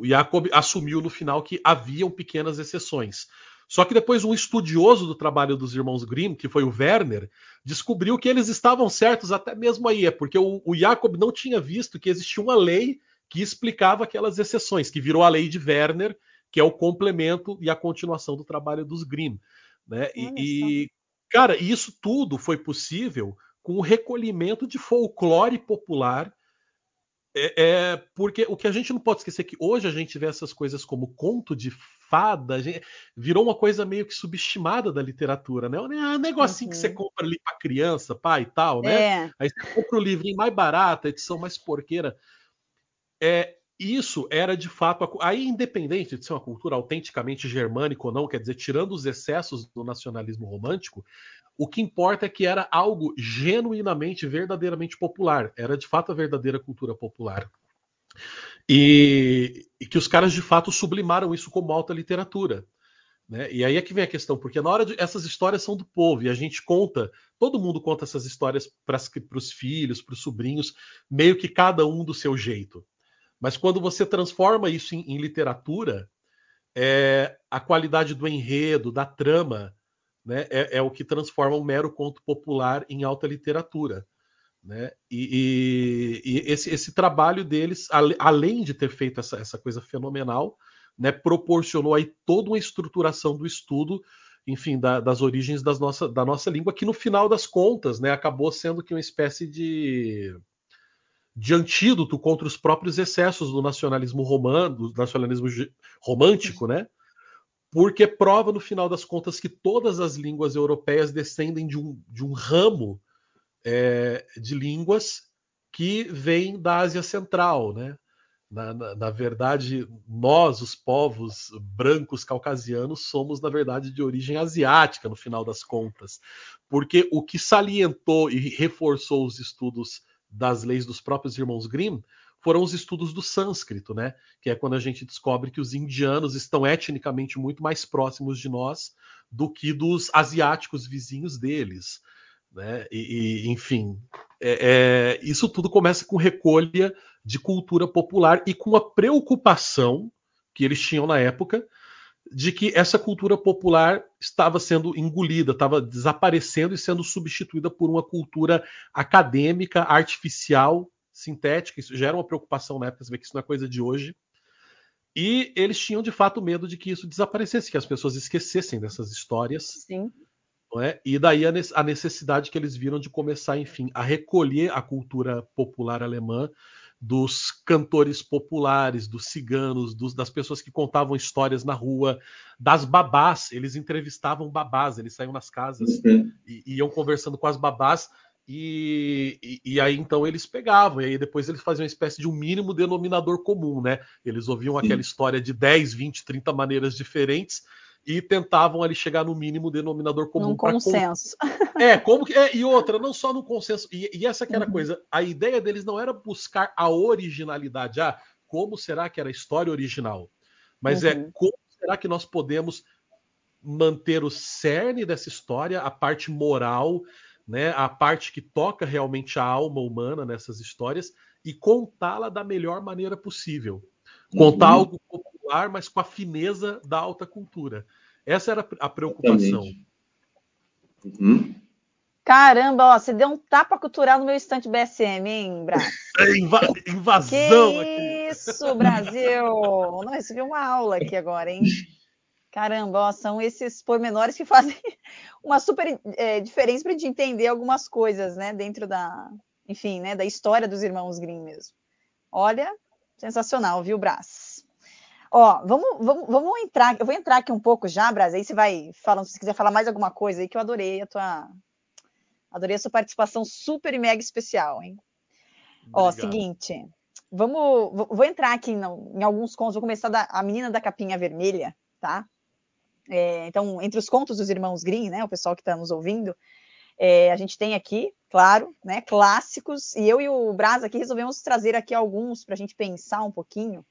o Jacob assumiu no final que haviam pequenas exceções. Só que depois um estudioso do trabalho dos irmãos Grimm, que foi o Werner, descobriu que eles estavam certos até mesmo aí, é porque o, o Jacob não tinha visto que existia uma lei que explicava aquelas exceções, que virou a lei de Werner, que é o complemento e a continuação do trabalho dos Grimm. Né? E, e, cara, isso tudo foi possível com o recolhimento de folclore popular. É, é, porque o que a gente não pode esquecer é que hoje a gente vê essas coisas como conto de fada, gente, virou uma coisa meio que subestimada da literatura, né? Um negocinho uhum. que você uhum. compra ali para criança, pai e tal, né? É. Aí você compra o livrinho mais barato, a edição mais porqueira é, isso era de fato. Aí, independente de ser uma cultura autenticamente germânica ou não, quer dizer, tirando os excessos do nacionalismo romântico, o que importa é que era algo genuinamente, verdadeiramente popular. Era de fato a verdadeira cultura popular. E, e que os caras de fato sublimaram isso como alta literatura. Né? E aí é que vem a questão, porque na hora de. Essas histórias são do povo e a gente conta, todo mundo conta essas histórias para os filhos, para os sobrinhos, meio que cada um do seu jeito. Mas quando você transforma isso em, em literatura, é, a qualidade do enredo, da trama, né, é, é, o que transforma um mero conto popular em alta literatura. Né? E, e, e esse, esse, trabalho deles, além de ter feito essa, essa coisa fenomenal, né, proporcionou aí toda uma estruturação do estudo, enfim, da, das origens das nossa, da nossa língua, que no final das contas né, acabou sendo que uma espécie de de antídoto contra os próprios excessos do nacionalismo romano, do nacionalismo romântico, né? Porque prova, no final das contas, que todas as línguas europeias descendem de um, de um ramo é, de línguas que vem da Ásia Central, né? Na, na, na, verdade, nós, os povos brancos caucasianos, somos, na verdade, de origem asiática, no final das contas. Porque o que salientou e reforçou os estudos das leis dos próprios irmãos Grimm foram os estudos do sânscrito, né? Que é quando a gente descobre que os indianos estão etnicamente muito mais próximos de nós do que dos asiáticos vizinhos deles, né? E, e enfim, é, é, isso tudo começa com recolha de cultura popular e com a preocupação que eles tinham na época de que essa cultura popular estava sendo engolida, estava desaparecendo e sendo substituída por uma cultura acadêmica, artificial, sintética. Isso gera uma preocupação na época, você vê que isso não é coisa de hoje. E eles tinham de fato medo de que isso desaparecesse, que as pessoas esquecessem dessas histórias. Sim. É? E daí a necessidade que eles viram de começar, enfim, a recolher a cultura popular alemã dos cantores populares, dos ciganos, dos, das pessoas que contavam histórias na rua, das babás. Eles entrevistavam babás, eles saíam nas casas uhum. e, e iam conversando com as babás. E, e, e, aí então eles pegavam, e aí depois eles faziam uma espécie de um mínimo denominador comum, né? Eles ouviam Sim. aquela história de 10, 20, 30 maneiras diferentes e tentavam ali chegar no mínimo denominador comum. Um consenso. É, como que. É, e outra, não só no consenso. E, e essa que era a uhum. coisa. A ideia deles não era buscar a originalidade. Ah, como será que era a história original? Mas é, uhum. é como será que nós podemos manter o cerne dessa história, a parte moral, né, a parte que toca realmente a alma humana nessas histórias e contá-la da melhor maneira possível. Contar uhum. algo popular, mas com a fineza da alta cultura. Essa era a preocupação. Uhum. Caramba, ó, você deu um tapa cultural no meu estante BSM, hein, Brasil? É inva invasão que aqui. Isso, Brasil! Não, recebi uma aula aqui agora, hein? <laughs> Caramba, ó, são esses pormenores que <laughs> fazem uma super é, diferença para a gente entender algumas coisas, né, dentro da, enfim, né, da história dos irmãos Grimm mesmo. Olha, sensacional, viu, Brás? Ó, vamos, vamos, vamos entrar, eu vou entrar aqui um pouco já, Brás, aí você vai falando, se você quiser falar mais alguma coisa aí, que eu adorei a tua, adorei a sua participação super e mega especial, hein? Obrigado. Ó, seguinte, vamos, vou entrar aqui em, em alguns contos, vou começar da a menina da capinha vermelha, tá? É, então, entre os contos dos irmãos Grimm, né, o pessoal que está nos ouvindo, é, a gente tem aqui, claro, né, clássicos, e eu e o Braz aqui resolvemos trazer aqui alguns para a gente pensar um pouquinho.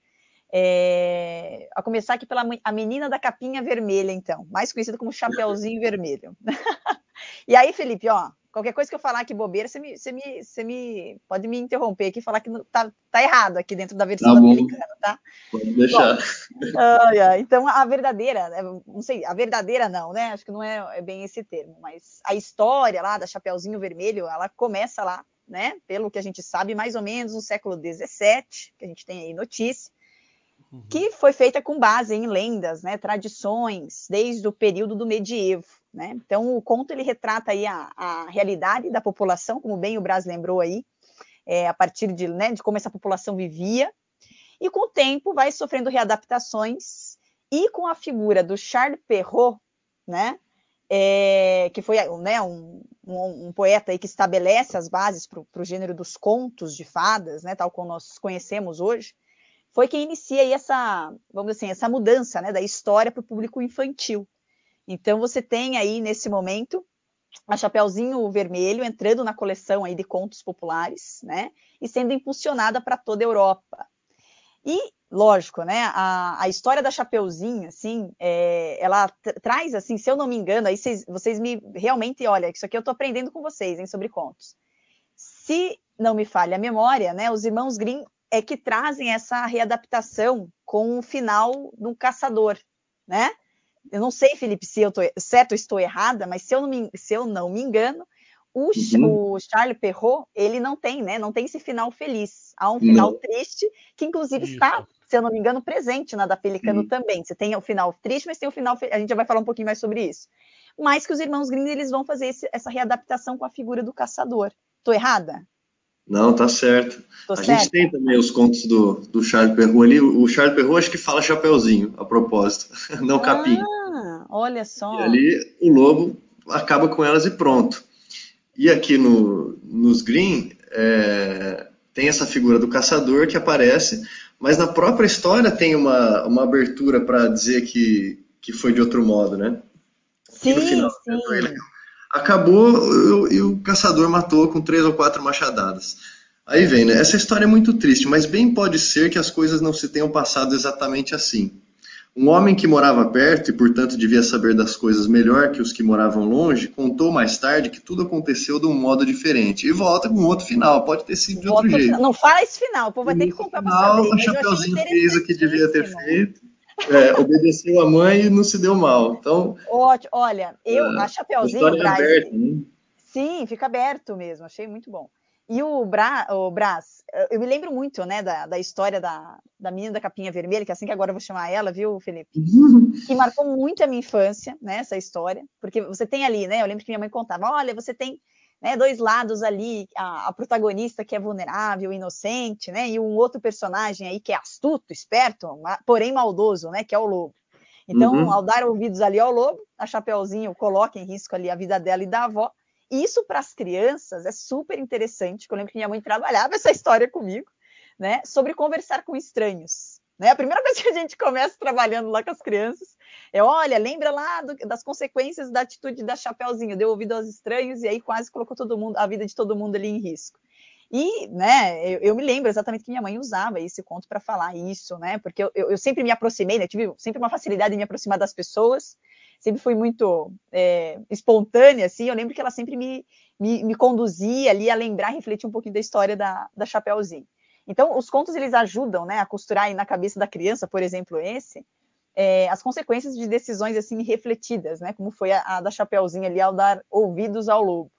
É, a começar aqui pela a menina da capinha vermelha, então, mais conhecida como Chapeuzinho Vermelho. <laughs> e aí, Felipe, ó, Qualquer coisa que eu falar aqui bobeira, você me, você me, você me pode me interromper aqui e falar que tá, tá errado aqui dentro da versão tá americana, tá? Pode deixar. Bom, então, a verdadeira, né, não sei, a verdadeira não, né? Acho que não é, é bem esse termo, mas a história lá da Chapeuzinho Vermelho, ela começa lá, né? Pelo que a gente sabe, mais ou menos no século XVII, que a gente tem aí notícia, uhum. que foi feita com base em lendas, né? Tradições, desde o período do medievo. Né? Então, o conto ele retrata aí a, a, realidade da população, como bem o Braz lembrou aí, é, a partir de, né, de como essa população vivia, e com o tempo vai sofrendo readaptações, e com a figura do Charles Perrault, né, é, que foi né, um, um, um, poeta aí que estabelece as bases para o gênero dos contos de fadas, né, tal como nós conhecemos hoje, foi quem inicia aí essa, vamos dizer assim, essa mudança né, da história para o público infantil. Então você tem aí nesse momento a Chapeuzinho Vermelho entrando na coleção aí de contos populares, né? E sendo impulsionada para toda a Europa. E, lógico, né? A, a história da Chapeuzinho, assim, é, ela traz, assim, se eu não me engano, aí vocês, vocês me realmente, olha, isso aqui eu estou aprendendo com vocês, hein, sobre contos. Se não me falha a memória, né? Os irmãos Grimm é que trazem essa readaptação com o final do caçador, né? Eu não sei, Felipe, se eu estou certo ou estou errada, mas se eu não me, se eu não me engano, o, uhum. o, Charles Perrault, ele não tem, né? Não tem esse final feliz. Há um final não. triste, que inclusive Isso. está, se eu não me engano, presente na da Pelicano também. Você tem o final triste, mas tem o final. A gente já vai falar um pouquinho mais sobre isso. Mas que os irmãos Grimm eles vão fazer esse, essa readaptação com a figura do caçador. Estou errada? Não, tá certo. Tô a certa? gente tem também os contos do, do Charles Perrault ali. O Charles Perrault acho que fala chapeuzinho, a propósito, <laughs> não ah, capim. Olha só. E ali o lobo acaba com elas e pronto. E aqui no, nos Green é, tem essa figura do caçador que aparece, mas na própria história tem uma, uma abertura para dizer que, que foi de outro modo, né? Sim, final, sim. Ele, acabou e o caçador matou com três ou quatro machadadas. Aí vem, né? Essa história é muito triste, mas bem pode ser que as coisas não se tenham passado exatamente assim. Um homem que morava perto e, portanto, devia saber das coisas melhor que os que moravam longe, contou mais tarde que tudo aconteceu de um modo diferente. E volta com outro final, pode ter sido de outro jeito. Não fala esse final, o povo vai ter que contar para saber. O Chapeuzinho fez o que devia ter feito é, obedeceu a mãe e não se deu mal. Então, Ótimo. Olha, eu, é, a Chapeuzinho. A Braz, aberta, né? Sim, fica aberto mesmo, achei muito bom. E o, Bra, o Brás, eu me lembro muito, né, da, da história da, da menina da capinha vermelha, que é assim que agora eu vou chamar ela, viu, Felipe? <laughs> que marcou muito a minha infância, né, essa história, porque você tem ali, né, eu lembro que minha mãe contava, olha, você tem né, dois lados ali, a, a, protagonista que é vulnerável, inocente, né, e um outro personagem aí que é astuto, esperto, porém maldoso, né, que é o lobo. Então, uhum. ao dar ouvidos ali ao lobo, a Chapeuzinho coloca em risco ali a vida dela e da avó. E isso para as crianças é super interessante, eu lembro que minha mãe trabalhava essa história comigo, né, sobre conversar com estranhos. Né? A primeira <laughs> coisa que a gente começa trabalhando lá com as crianças é, olha, lembra lá do, das consequências da atitude da Chapeuzinho, deu ouvido aos estranhos e aí quase colocou todo mundo, a vida de todo mundo ali em risco. E, né, eu, eu me lembro exatamente que minha mãe usava esse conto para falar isso, né, porque eu, eu, eu, sempre me aproximei, né, tive sempre uma facilidade em me aproximar das pessoas, sempre fui muito é, espontânea, assim, eu lembro que ela sempre me, me, me conduzia ali a lembrar, refletir um pouquinho da história da, da Chapeuzinho. Então, os contos, eles ajudam, né, a costurar aí na cabeça da criança, por exemplo, esse, é, as consequências de decisões assim refletidas, né? Como foi a, a da Chapeuzinho ali ao dar ouvidos ao lobo.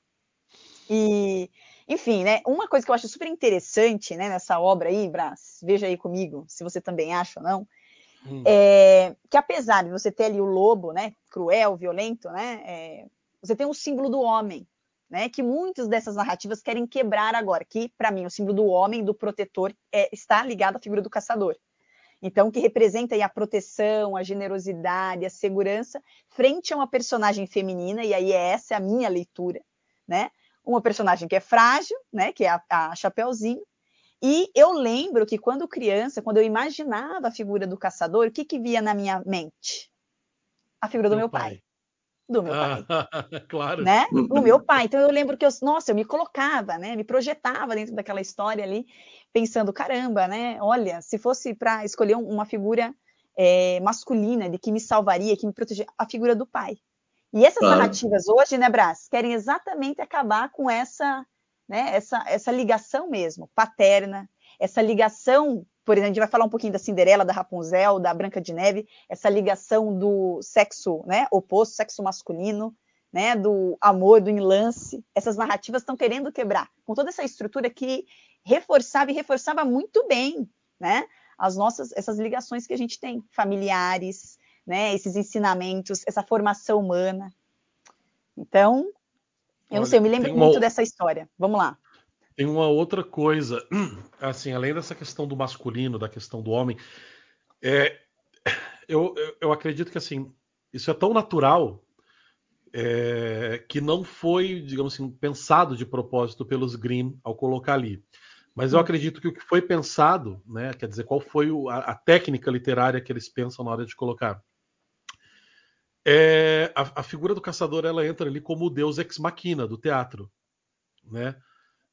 E, enfim, né? Uma coisa que eu acho super interessante, né, nessa obra aí, Brás, veja aí comigo, se você também acha ou não, hum. é que apesar de você ter ali o lobo, né, cruel, violento, né, é, você tem o símbolo do homem, né, que muitas dessas narrativas querem quebrar agora, que para mim o símbolo do homem, do protetor, é, está ligado à figura do caçador. Então, que representa a proteção, a generosidade, a segurança, frente a uma personagem feminina, e aí essa é a minha leitura, né? Uma personagem que é frágil, né? Que é a, a Chapeuzinho. E eu lembro que quando criança, quando eu imaginava a figura do caçador, o que, que via na minha mente? A figura do meu, meu pai. pai do meu pai. <laughs> claro. Né? O meu pai. Então eu lembro que eu, nossa, eu me colocava, né? Me projetava dentro daquela história ali, pensando, caramba, né? Olha, se fosse para escolher uma figura é, masculina de que me salvaria, que me protegia, a figura do pai. E essas claro. narrativas hoje, né, Brás, querem exatamente acabar com essa, né, essa, essa ligação mesmo, paterna, essa ligação por exemplo, a gente vai falar um pouquinho da Cinderela, da Rapunzel, da Branca de Neve, essa ligação do sexo né, oposto, sexo masculino, né, do amor, do enlace. Essas narrativas estão querendo quebrar, com toda essa estrutura que reforçava e reforçava muito bem né, as nossas, essas ligações que a gente tem, familiares, né, esses ensinamentos, essa formação humana. Então, eu Olha, não sei, eu me lembro muito uma... dessa história. Vamos lá. Tem uma outra coisa, <clears throat> assim, além dessa questão do masculino, da questão do homem, é, <clears throat> eu, eu acredito que assim isso é tão natural é, que não foi, digamos assim, pensado de propósito pelos Grimm ao colocar ali. Mas eu hum. acredito que o que foi pensado, né, quer dizer, qual foi o, a, a, técnica literária que eles pensam na hora de colocar, é, a, a, figura do caçador ela entra ali como o deus ex machina do teatro, né?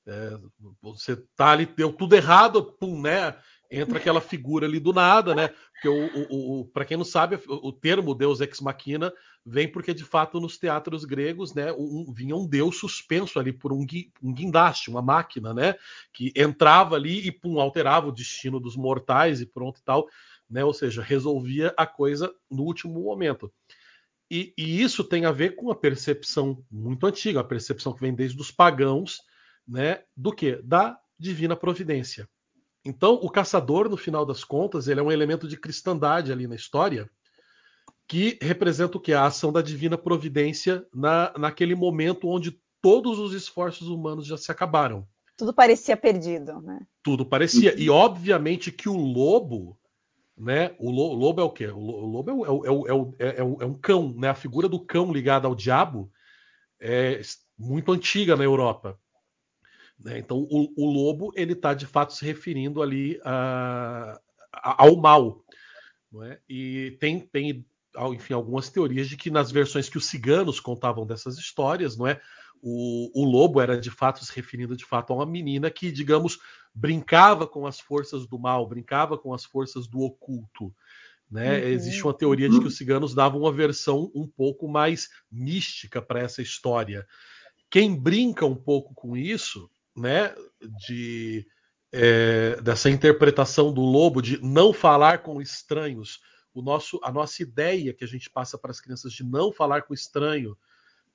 É, você tá ali, deu tudo errado, pum, né? Entra aquela figura ali do nada, né? Porque o, o, o para quem não sabe, o, termo Deus ex machina vem porque de fato nos teatros gregos, né, um, vinha um deus suspenso ali por um, um guindaste, uma máquina, né, que entrava ali e pum, alterava o destino dos mortais e pronto e tal, né? Ou seja, resolvia a coisa no último momento. E, e isso tem a ver com a percepção muito antiga, a percepção que vem desde os pagãos né, do que? Da divina providência. Então, o caçador, no final das contas, ele é um elemento de cristandade ali na história, que representa o que? A ação da divina providência na, naquele momento onde todos os esforços humanos já se acabaram. Tudo parecia perdido, né? Tudo parecia. E obviamente que o lobo, né? O lobo é o quê? O lobo é, é, é, é um cão, né? A figura do cão ligada ao diabo é muito antiga na Europa. Né? Então, o, o, lobo ele está de fato se referindo ali a, a, ao mal. É? E tem, tem, enfim, algumas teorias de que nas versões que os ciganos contavam dessas histórias, não é? O, o, lobo era de fato se referindo de fato a uma menina que, digamos, brincava com as forças do mal, brincava com as forças do oculto. Né? Uhum. Existe uma teoria de que os ciganos davam uma versão um pouco mais mística para essa história. Quem brinca um pouco com isso né, de é, dessa interpretação do lobo de não falar com estranhos, o nosso, a nossa ideia que a gente passa para as crianças de não falar com estranho,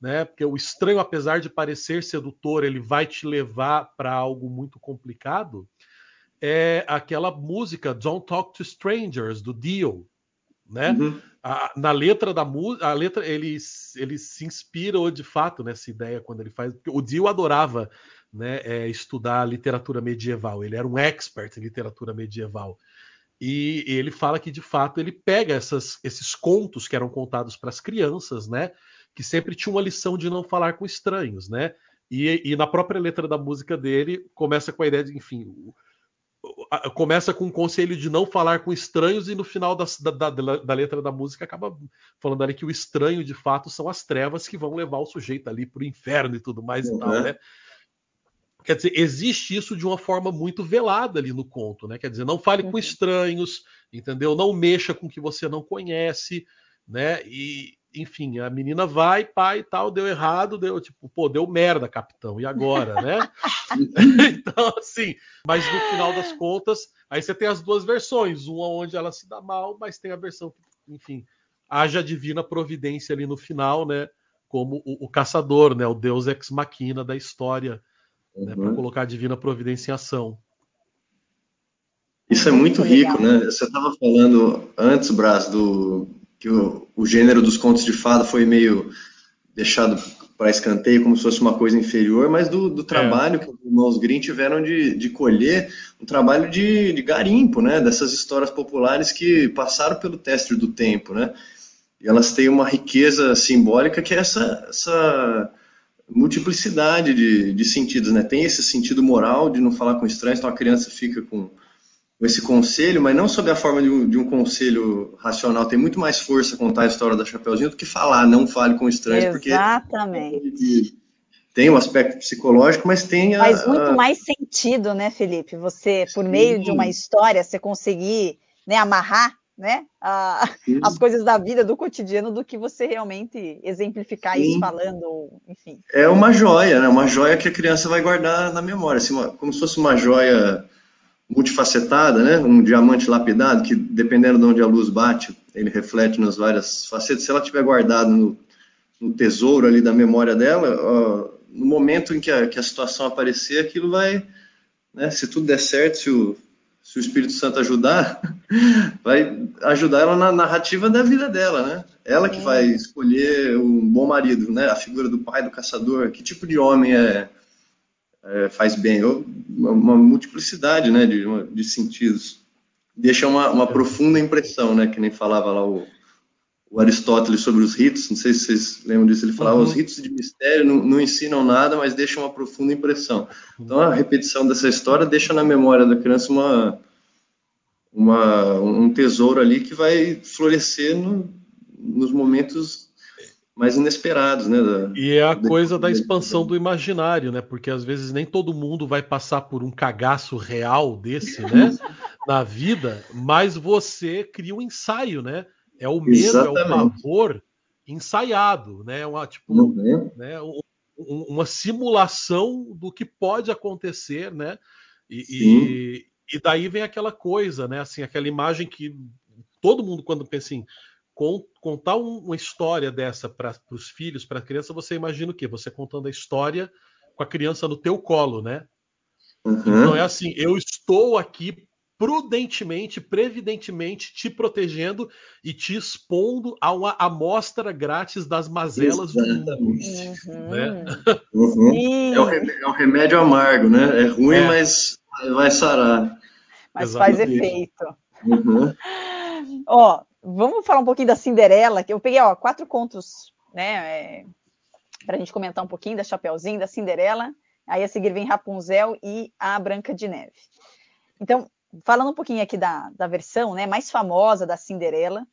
né, porque o estranho, apesar de parecer sedutor, ele vai te levar para algo muito complicado. É aquela música Don't Talk to Strangers do Dio, né? Uhum. A, na letra da música, a letra ele, ele se inspirou de fato nessa ideia quando ele faz. O Dio adorava né, é, estudar literatura medieval. Ele era um expert em literatura medieval. E, ele fala que, de fato, ele pega essas, esses contos que eram contados para as crianças, né, que sempre tinha uma lição de não falar com estranhos, né? E, e, na própria letra da música dele começa com a ideia de, enfim, começa com um conselho de não falar com estranhos e no final da, da, da, da, letra da música acaba falando ali que o estranho de fato são as trevas que vão levar o sujeito ali para o inferno e tudo mais uhum. e tal, né? Quer dizer, existe isso de uma forma muito velada ali no conto, né? Quer dizer, não fale com uhum. estranhos, entendeu? Não mexa com o que você não conhece, né? E, enfim, a menina vai, pai e tal, deu errado, deu tipo, pô, deu merda, capitão, e agora, né? <laughs> <laughs> então, assim, mas no final das contas, aí você tem as duas versões, uma onde ela se dá mal, mas tem a versão que, enfim, haja divina providência ali no final, né? como o, o caçador, né? O deus ex machina da história? Uhum. né? para colocar a divina providência em ação. Isso é muito rico, né? Você estava falando antes, Brás, do que o, o gênero dos contos de fada foi meio deixado para escanteio como se fosse uma coisa inferior, mas do, do trabalho é. que os irmãos Green tiveram de, de colher, um trabalho de, de, garimpo, né? Dessas histórias populares que passaram pelo teste do tempo, né? E elas têm uma riqueza simbólica que é essa, essa multiplicidade de, de sentidos, né? Tem esse sentido moral de não falar com estranhos, então a criança fica com esse conselho, mas não sob a forma de um, de um, conselho racional. Tem muito mais força contar a história da Chapeuzinho do que falar, não fale com estranhos, Exatamente. porque tem o um aspecto psicológico, mas tem a, Faz muito mais sentido, né, Felipe? Você, por Sim. meio de uma história, você conseguir né, amarrar né, a, as coisas da vida, do cotidiano, do que você realmente exemplificar Sim. isso falando, enfim. É uma joia, né? Uma joia que a criança vai guardar na memória, assim, uma, como se fosse uma joia multifacetada, né? um diamante lapidado, que dependendo de onde a luz bate, ele reflete nas várias facetas. Se ela tiver guardado no, no tesouro ali da memória dela, ó, no momento em que a, que a, situação aparecer, aquilo vai, né? se tudo der certo, se o, se o Espírito Santo ajudar, <laughs> vai ajudar ela na narrativa da vida dela, né? Ela que vai escolher um bom marido, né? A figura do pai do caçador, que tipo de homem é é, faz bem, uma, uma multiplicidade né, de, de sentidos. Deixa uma, uma, profunda impressão, né, que nem falava lá o, o, Aristóteles sobre os ritos, não sei se vocês lembram disso, ele falava, uhum. os ritos de mistério não, não, ensinam nada, mas deixam uma profunda impressão. Então a repetição dessa história deixa na memória da criança uma, uma um tesouro ali que vai florescer no, nos momentos mais inesperados, né? Da, e é a coisa da expansão do imaginário, né? Porque às vezes nem todo mundo vai passar por um cagaço real desse, <laughs> né? na vida, mas você cria um ensaio, né? É o medo, Exatamente. é o pavor ensaiado, né? Uma, tipo, uhum. né? Um, uma simulação do que pode acontecer, né? E, e, e, daí vem aquela coisa, né? Assim, aquela imagem que todo mundo quando pensa em contar uma história dessa para os filhos, para a criança, você imagina o quê? Você contando a história com a criança no teu colo, né? Uhum. Então é assim, eu estou aqui prudentemente, previdentemente te protegendo e te expondo a uma amostra grátis das mazelas Exatamente. do mundo. Uhum. Né? Uhum. É, um remédio, é, um remédio, amargo, né? É ruim, é. mas vai sarar. Mas Exatamente. faz efeito. Uhum. <laughs> Ó, Vamos falar um pouquinho da Cinderela, que eu peguei ó, quatro contos, né, é, para a gente comentar um pouquinho da Chapeuzinho, da Cinderela. Aí a seguir vem Rapunzel e a Branca de Neve. Então, falando um pouquinho aqui da, da versão né, mais famosa da Cinderela,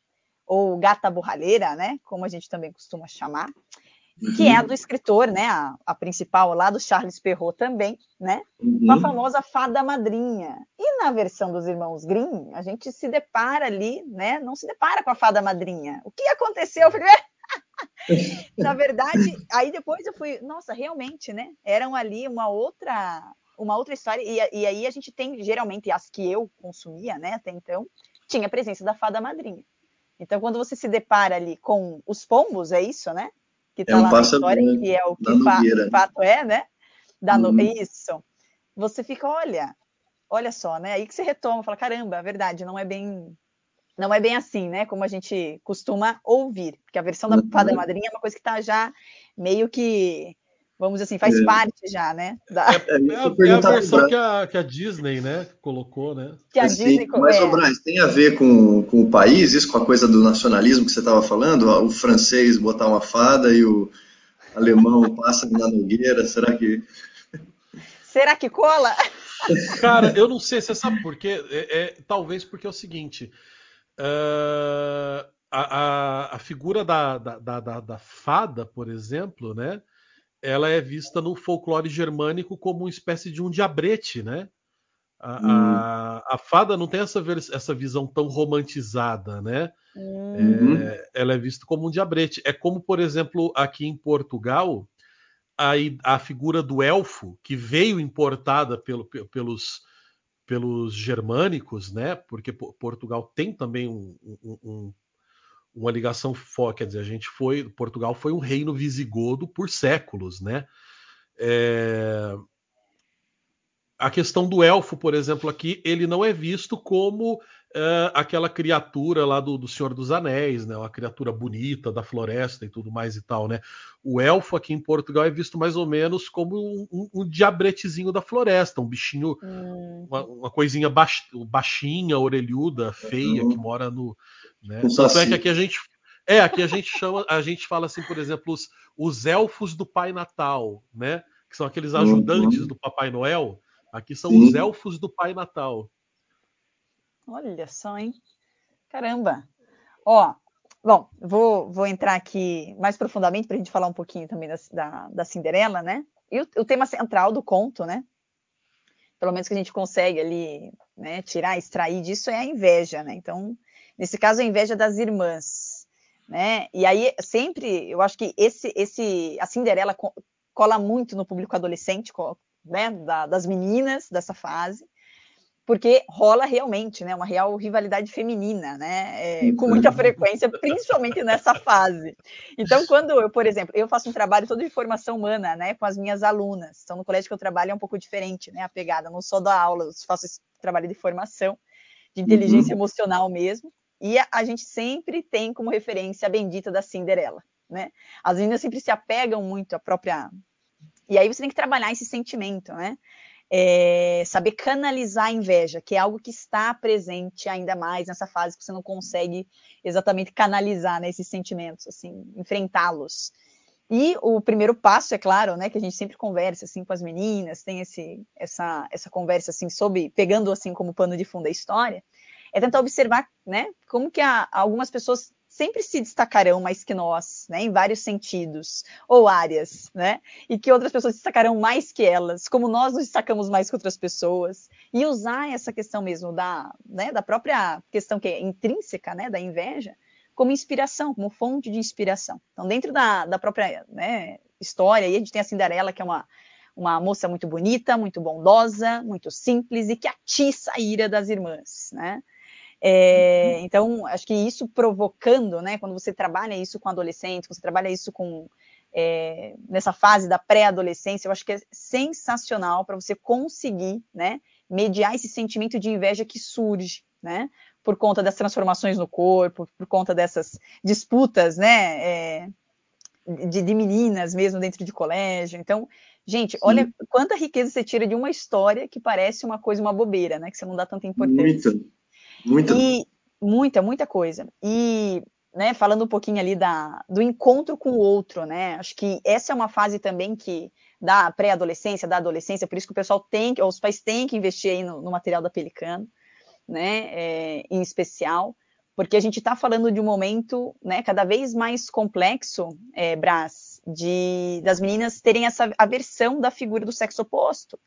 ou Gata Borralheira, né, como a gente também costuma chamar, que é a do escritor, né, a, a, principal lá do Charles Perrault também, né, uhum. a famosa Fada Madrinha. E na versão dos Irmãos Grimm, a gente se depara ali, né, não se depara com a Fada Madrinha. O que aconteceu? <laughs> Na verdade, aí depois eu fui, nossa, realmente, né, eram ali uma outra uma outra história, e, e aí a gente tem, geralmente, as que eu consumia, né, até então, tinha a presença da Fada Madrinha. Então, quando você se depara ali com os pombos, é isso, né? que está é um lá na história, que é o que fa de fato é, né? Da no... Uhum. Isso. Você fica, olha, olha só, né? Aí que você retoma, fala, caramba, é verdade, não é bem não é bem assim, né? Como a gente costuma ouvir, porque a versão da uhum. Fada Madrinha é uma coisa que está já meio que vamos dizer assim, faz é. parte já, né? Da... É, é, é, a, é a versão que a, que a, Disney, né, colocou, né? Que a Disney, mas, é. Braz, tem a ver com, com o país, isso com a coisa do nacionalismo que você estava falando? O francês botar uma fada e o alemão passa na nogueira, será que... <laughs> Será que cola? <laughs> Cara, eu não sei, você sabe por quê? É, é talvez porque é o seguinte... Uh, a, a, a, figura da, da, da, da, fada, por exemplo, né? Ela é vista no folclore germânico como uma espécie de um diabrete, né? A, hum. a, a fada não tem essa, essa visão tão romantizada, né? Uhum. É, ela é vista como um diabrete. É como, por exemplo, aqui em Portugal, a, a figura do elfo, que veio importada pelo, pelos, pelos germânicos, né? Porque Portugal tem também um, um, uma ligação forte, quer dizer, a gente foi, Portugal foi um reino visigodo por séculos, né? É... A questão do elfo, por exemplo, aqui, ele não é visto como é, aquela criatura lá do, do, Senhor dos Anéis, né? Uma criatura bonita da floresta e tudo mais e tal, né? O elfo aqui em Portugal é visto mais ou menos como um, um, um diabretezinho da floresta, um bichinho, hum. uma, uma, coisinha baix, baixinha, orelhuda, feia, uhum. que mora no. Né? Tanto é que aqui a gente. É, aqui a gente chama, a gente fala assim, por exemplo, os, os elfos do Pai Natal, né? Que são aqueles ajudantes uhum. do Papai Noel. Aqui são Sim. os elfos do Pai Natal. Olha só, hein? Caramba! Ó, bom, vou, vou entrar aqui mais profundamente para a gente falar um pouquinho também da, da, da Cinderela, né? E o, o, tema central do conto, né? Pelo menos que a gente consegue ali né, tirar, extrair disso é a inveja, né? Então, nesse caso, a inveja das irmãs, né? E aí, sempre, eu acho que esse, esse a Cinderela cola muito no público adolescente, né? Da, das meninas dessa fase porque rola realmente, né, uma real rivalidade feminina, né, é, com muita frequência, principalmente nessa fase. Então, quando eu, por exemplo, eu faço um trabalho todo de formação humana, né, com as minhas alunas. Então, no colégio que eu trabalho é um pouco diferente, né, a pegada. Não só da aula, eu faço esse trabalho de formação, de inteligência uhum. emocional mesmo. E a, gente sempre tem como referência a bendita da Cinderela, né? As meninas sempre se apegam muito à própria e aí você tem que trabalhar esse sentimento, né? é, saber canalizar a inveja, que é algo que está presente ainda mais nessa fase que você não consegue exatamente canalizar né, esses sentimentos, assim, enfrentá-los. E o primeiro passo, é claro, né, que a gente sempre conversa assim com as meninas, tem esse, essa, essa conversa assim sobre pegando assim como pano de fundo a história, é tentar observar, né, como que a, algumas pessoas sempre se destacarão mais que nós, né, em vários sentidos ou áreas, né, e que outras pessoas destacarão mais que elas, como nós nos destacamos mais que outras pessoas, e usar essa questão mesmo da, né, da própria questão que é intrínseca, né, da inveja, como inspiração, como fonte de inspiração. Então, dentro da, da própria né, história, a gente tem a Cinderela, que é uma, uma moça muito bonita, muito bondosa, muito simples e que atiça a ira das irmãs, né? É, então, acho que isso provocando, né, quando você trabalha isso com adolescentes, você trabalha isso com é, nessa fase da pré-adolescência, eu acho que é sensacional para você conseguir, né, mediar esse sentimento de inveja que surge, né, por conta das transformações no corpo, por conta dessas disputas, né, é, de, de, meninas mesmo dentro de colégio. Então, gente, Sim. olha quanta riqueza você tira de uma história que parece uma coisa, uma bobeira, né, que você não dá tanta importância. Muito. Muita. E muita, muita coisa. E né, falando um pouquinho ali da, do encontro com o outro, né? Acho que essa é uma fase também que da pré-adolescência, da adolescência, por isso que o pessoal tem, os pais têm que investir aí no, no material da Pelicano, né? É, em especial, porque a gente está falando de um momento, né, cada vez mais complexo, é, Brás, de das meninas terem essa aversão da figura do sexo oposto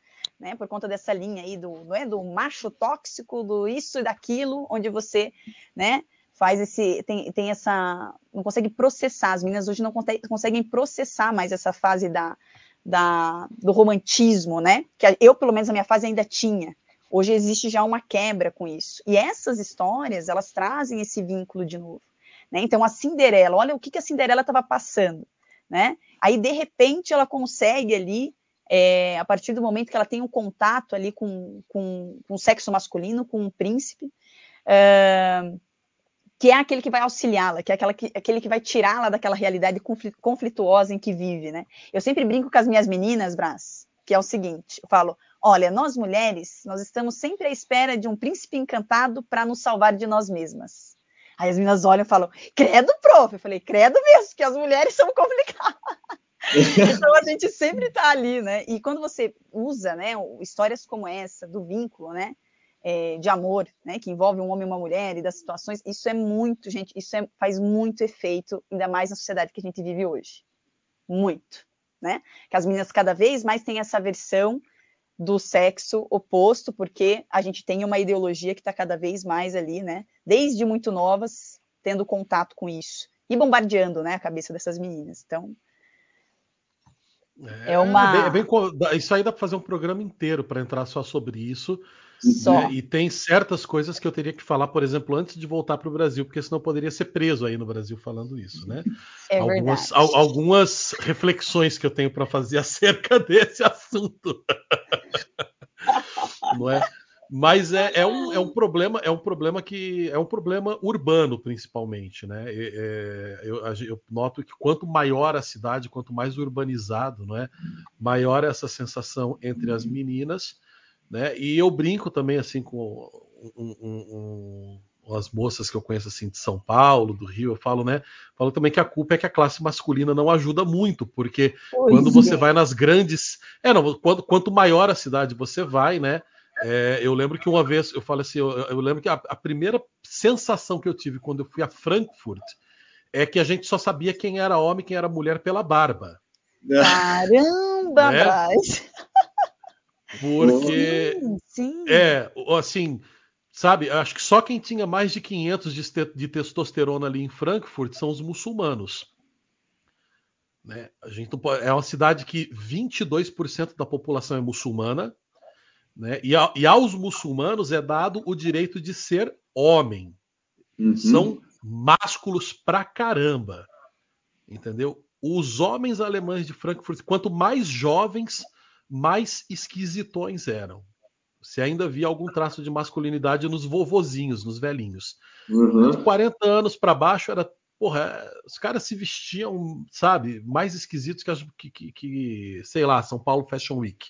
né, por conta dessa linha aí do, não é, do macho tóxico, do isso e daquilo, onde você, né, faz esse, tem, tem essa, não consegue processar, as meninas hoje não conseguem processar mais essa fase da, da, do romantismo, né, que eu, pelo menos, a minha fase ainda tinha, hoje existe já uma quebra com isso, e essas histórias, elas trazem esse vínculo de novo, né, então a Cinderela, olha o que, que a Cinderela estava passando, né, aí de repente ela consegue ali é, a partir do momento que ela tem um contato ali com, com, com o sexo masculino, com um príncipe, é, que é aquele que vai auxiliá-la, que é aquela que, aquele que vai tirá-la daquela realidade conflituosa em que vive, né? Eu sempre brinco com as minhas meninas, Brás, que é o seguinte, eu falo, olha, nós mulheres, nós estamos sempre à espera de um príncipe encantado para nos salvar de nós mesmas. Aí as meninas olham e falam, credo, prof. Eu falei, credo mesmo, que as mulheres são complicadas. <laughs> então a gente sempre está ali, né? E quando você usa, né, histórias como essa do vínculo, né, é, de amor, né, que envolve um homem e uma mulher e das situações, isso é muito, gente, isso é, faz muito efeito, ainda mais na sociedade que a gente vive hoje, muito, né? Que as meninas cada vez mais têm essa versão do sexo oposto, porque a gente tem uma ideologia que está cada vez mais ali, né? Desde muito novas, tendo contato com isso e bombardeando, né, a cabeça dessas meninas. Então, É, é uma. É bem, é bem, isso aí dá para fazer um programa inteiro para entrar só sobre isso. Só. Né? E tem certas coisas que eu teria que falar, por exemplo, antes de voltar para o Brasil, porque senão eu poderia ser preso aí no Brasil falando isso, né? <laughs> É algumas, al, algumas reflexões que eu tenho para fazer <laughs> acerca desse assunto. <laughs> Não é? Mas é, é, um, é um problema, é um problema que é um problema urbano principalmente, né? É, eu, eu, noto que quanto maior a cidade, quanto mais urbanizado, não é? Maior essa sensação entre as meninas, né? E eu brinco também assim com um, um, um, as moças que eu conheço assim de São Paulo, do Rio, eu falo, né? Falo também que a culpa é que a classe masculina não ajuda muito, porque pois quando é. você vai nas grandes, é não, quando, quanto maior a cidade você vai, né? É, eu lembro que uma vez eu falei assim, eu, eu lembro que a, a, primeira sensação que eu tive quando eu fui a Frankfurt é que a gente só sabia quem era homem e quem era mulher pela barba. Caramba, né? Porque sim, sim. é assim, sabe? Acho que só quem tinha mais de 500 de, de testosterona ali em Frankfurt são os muçulmanos. Né? A gente pode, é uma cidade que 22% da população é muçulmana né? E, a, e, aos muçulmanos é dado o direito de ser homem. Uhum. São másculos pra caramba. Entendeu? Os homens alemães de Frankfurt, quanto mais jovens, mais esquisitões eram. Você ainda via algum traço de masculinidade nos vovozinhos, nos velhinhos. Uhum. De 40 anos para baixo era. Porra, os caras se vestiam, sabe, mais esquisitos que, que, que, sei lá, São Paulo Fashion Week.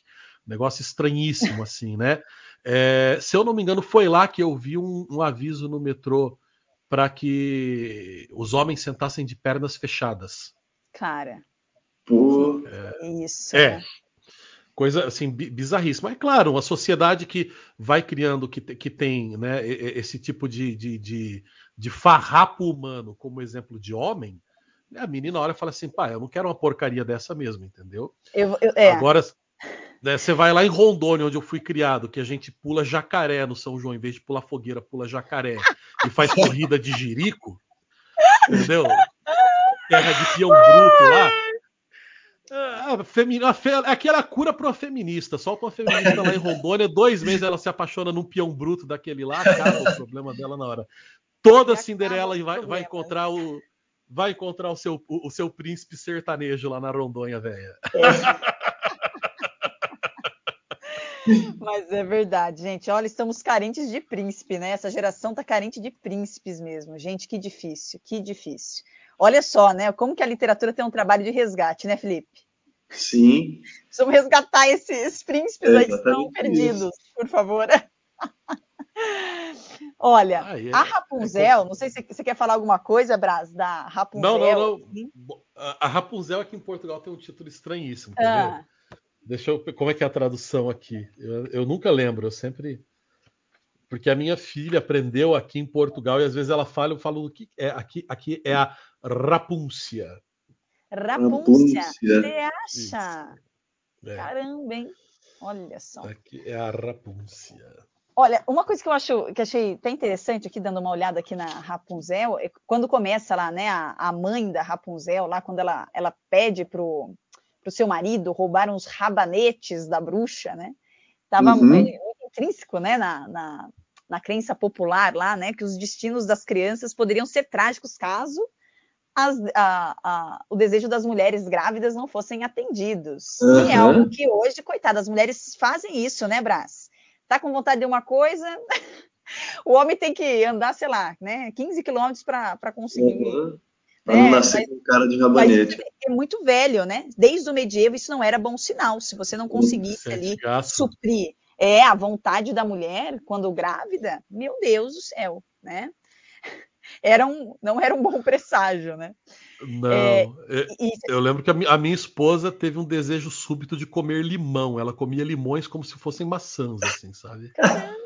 Negócio estranhíssimo, <laughs> assim, né? É, se eu não me engano, foi lá que eu vi um, um aviso no metrô para que os homens sentassem de pernas fechadas. Cara. Pô. É, isso. É. Né? Coisa assim, bizarríssima. É claro, uma sociedade que vai criando, que, que tem né, esse tipo de, de, de, de farrapo humano como exemplo de homem, a menina olha e fala assim, pá, eu não quero uma porcaria dessa mesmo, entendeu? Eu, eu, é. Agora, né, você vai lá em Rondônia, onde eu fui criado, que a gente pula jacaré no São João, em vez de pular fogueira, pula jacaré e faz <laughs> corrida de jirico, entendeu? Terra de peão bruto lá. Ah, aquela cura para uma feminista. Solta uma feminista lá em Rondônia, dois meses ela se apaixona num peão bruto daquele lá, acaba o problema dela na hora. Toda Cinderela vai, vai encontrar o vai encontrar o seu, o, o seu príncipe sertanejo lá na Rondônia, velha. É. Mas é verdade, gente. Olha, estamos carentes de príncipe, né? Essa geração tá carente de príncipes mesmo. Gente, que difícil, que difícil. Olha só, né? Como que a literatura tem um trabalho de resgate, né, Felipe? Sim. Precisamos resgatar esses príncipes é aí que estão perdidos, por favor. <laughs> Olha, ah, é, a Rapunzel, é... não sei se você quer falar alguma coisa, Braz, da Rapunzel. Não, não, não. A Rapunzel aqui em Portugal tem um título estranhíssimo, entendeu? Ah. Deixa eu. Como é que é a tradução aqui? Eu, eu, nunca lembro, eu sempre. Porque a minha filha aprendeu aqui em Portugal e às vezes ela fala, eu falo o que é aqui, aqui é a rapúncia. Rapúncia. Você acha? É. Caramba, hein? Olha só. Aqui é a rapúncia. Olha, uma coisa que eu acho que achei até interessante aqui, dando uma olhada aqui na Rapunzel, é quando começa lá, né, a, a mãe da Rapunzel, lá quando ela, ela pede pro, para o seu marido, roubaram os rabanetes da bruxa, né? Estava uhum. muito intrínseco, né, na, na, na, crença popular lá, né, que os destinos das crianças poderiam ser trágicos caso as, a, a, o desejo das mulheres grávidas não fossem atendidos. Uhum. E é algo que hoje, coitadas, as mulheres fazem isso, né, Brás? Tá com vontade de uma coisa, <laughs> o homem tem que andar, sei lá, né, 15 quilômetros para conseguir uhum. Pra não é, nascer com cara de rabanete. É muito velho, né? Desde o medievo isso não era bom sinal. Se você não conseguisse ali suprir é, a vontade da mulher quando grávida, meu Deus do céu, né? <laughs> Era um, não era um bom <laughs> presságio, né? Não, é, e, eu lembro que a minha, a minha, esposa teve um desejo súbito de comer limão. Ela comia limões como se fossem maçãs, assim, sabe? Caramba.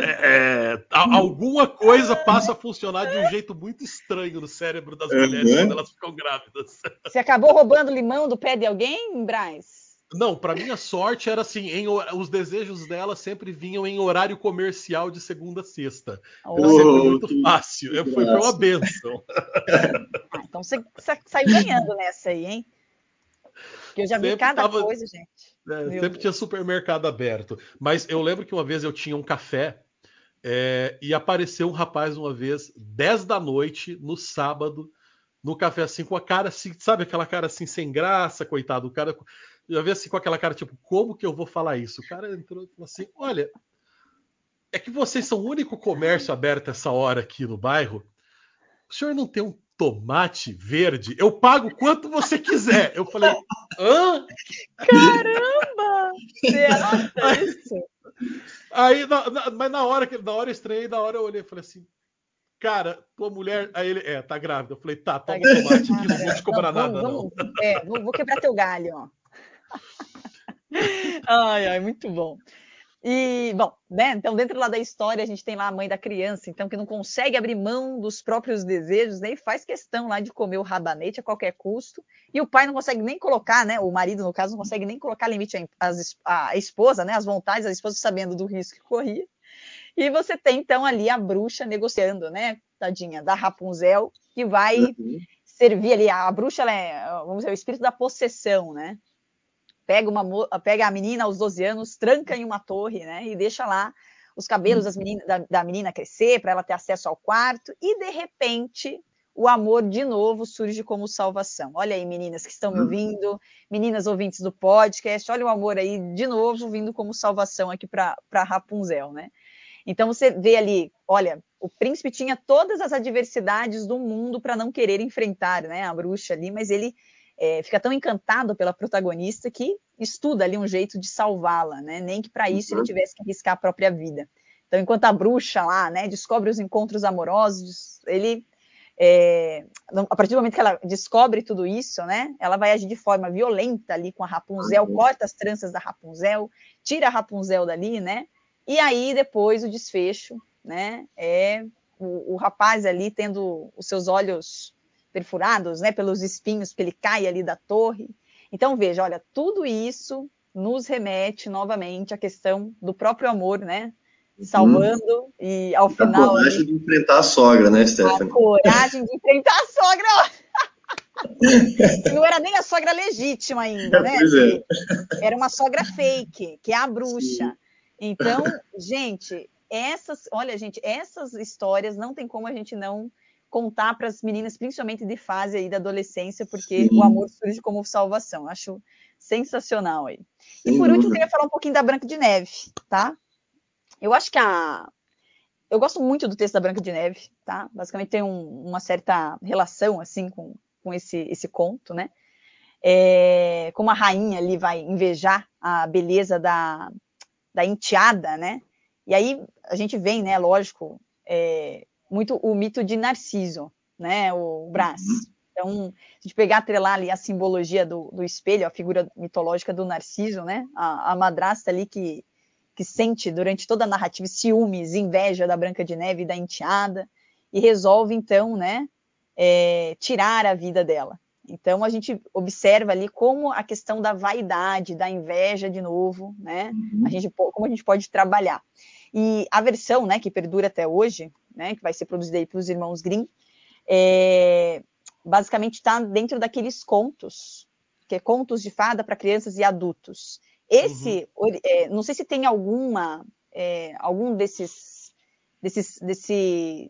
É, é alguma coisa passa a funcionar de um jeito muito estranho no cérebro das mulheres uhum. quando elas ficam grávidas. Você acabou roubando limão do pé de alguém, Braz? Não, para minha sorte era assim, em, os desejos dela sempre vinham em horário comercial de segunda a sexta. Oh, era sempre muito fácil. Foi, foi, uma benção. Ah, então você, você saiu ganhando nessa aí, hein? Eu já vi cada tava, coisa, gente. É, sempre Deus. tinha supermercado aberto. Mas eu lembro que uma vez eu tinha um café é, e apareceu um rapaz uma vez, 10 da noite, no sábado, no café assim, com a cara assim, sabe aquela cara assim, sem graça, coitado. O cara já vi assim com aquela cara, tipo, como que eu vou falar isso? O cara entrou e falou assim: olha, é que vocês são o único comércio aberto essa hora aqui no bairro. O senhor não tem um tomate verde? Eu pago quanto você quiser. Eu falei, hã? Caramba! Você <laughs> isso? Aí, na, na, mas na hora que na hora eu estranhei, na hora eu olhei e falei assim, cara, tua mulher. Aí ele, é, tá grávida. Eu falei, tá, toma tá tomate aqui, não vou te cobrar não, nada, vamos, não. É, vou quebrar teu galho, ó. <laughs> ai, ai, muito bom. E, bom, né? Então, dentro lá da história, a gente tem lá a mãe da criança, então, que não consegue abrir mão dos próprios desejos, né? E faz questão lá de comer o rabanete a qualquer custo. E o pai não consegue nem colocar, né? O marido, no caso, não consegue nem colocar limite à, esposa, né? As vontades da esposa sabendo do risco que corria. E você tem, então, ali a bruxa negociando, né? Tadinha, da Rapunzel, que vai uhum. servir ali. A bruxa, ela é, vamos dizer, o espírito da possessão, né? Pega, uma, pega a menina aos 12 anos, tranca em uma torre, né? E deixa lá os cabelos menina, da, da menina crescer para ela ter acesso ao quarto. E de repente o amor de novo surge como salvação. Olha aí, meninas que estão me ouvindo, meninas ouvintes do podcast, olha o amor aí de novo vindo como salvação aqui para Rapunzel, né? Então você vê ali, olha, o príncipe tinha todas as adversidades do mundo para não querer enfrentar, né, a bruxa ali, mas ele é, fica tão encantado pela protagonista que estuda ali um jeito de salvá-la, né? Nem que para isso ele uhum. tivesse que arriscar a própria vida. Então, enquanto a bruxa lá, né, descobre os encontros amorosos, ele é, a partir do momento que ela descobre tudo isso, né, ela vai agir de forma violenta ali com a Rapunzel, uhum. corta as tranças da Rapunzel, tira a Rapunzel dali, né, e aí depois o desfecho, né, é o, o rapaz ali tendo os seus olhos perfurados, né, pelos espinhos, que ele cai ali da torre. Então veja, olha, tudo isso nos remete novamente à questão do próprio amor, né? Salvando hum. e ao final. A coragem ali, de enfrentar a sogra, né, Stephanie? A coragem de enfrentar a sogra! <laughs> não era nem a sogra legítima ainda, né? É. Era uma sogra fake, que é a bruxa. Sim. Então, gente, essas, olha, gente, essas histórias não tem como a gente não contar para as meninas, principalmente de fase aí da adolescência, porque Sim. o amor surge como salvação. Acho sensacional aí. E por último, eu queria falar um pouquinho da Branca de Neve, tá? Eu acho que a. Eu gosto muito do texto da Branca de Neve, tá? Basicamente tem um, uma certa relação, assim, com, com esse, esse conto, né? É, como a rainha ali vai invejar a beleza da, da enteada, né? E aí a gente vem, né, lógico, é, muito o mito de Narciso, né, o Brás. Uhum. Então, se a gente pegar, atrelar ali a simbologia do, do espelho, a figura mitológica do Narciso, né, a, a madrasta ali que, que sente durante toda a narrativa ciúmes, inveja da Branca de Neve e da enteada, e resolve, então, né, é, tirar a vida dela. Então, a gente observa ali como a questão da vaidade, da inveja, de novo, né, uhum. a gente, como a gente pode trabalhar. E a versão, né, que perdura até hoje, né, que vai ser produzida aí pelos irmãos Grimm, é, basicamente está dentro daqueles contos, que é contos de fada para crianças e adultos. Esse, uhum. é, não sei se tem alguma, é, algum desses, desses, desse,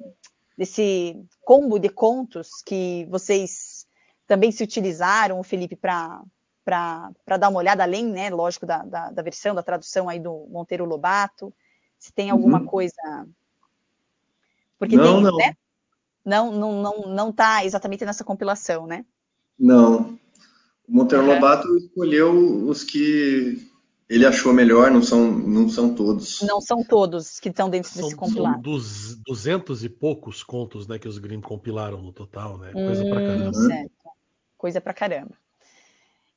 desse combo de contos que vocês também se utilizaram, Felipe, para para dar uma olhada além, né, lógico, da, da, da, versão, da tradução aí do Monteiro Lobato, se tem alguma uhum. coisa porque não, tem, não. Né? Não, não, não, não tá exatamente nessa compilação, né? Não. O Monteiro uhum. Lobato escolheu os que ele achou melhor, não são, não são todos. Não são todos que estão dentro são, desse compilado. São dos duzentos e poucos contos né, que os Grimm compilaram no total, né? Coisa hum, pra caramba. Certo. Coisa pra caramba.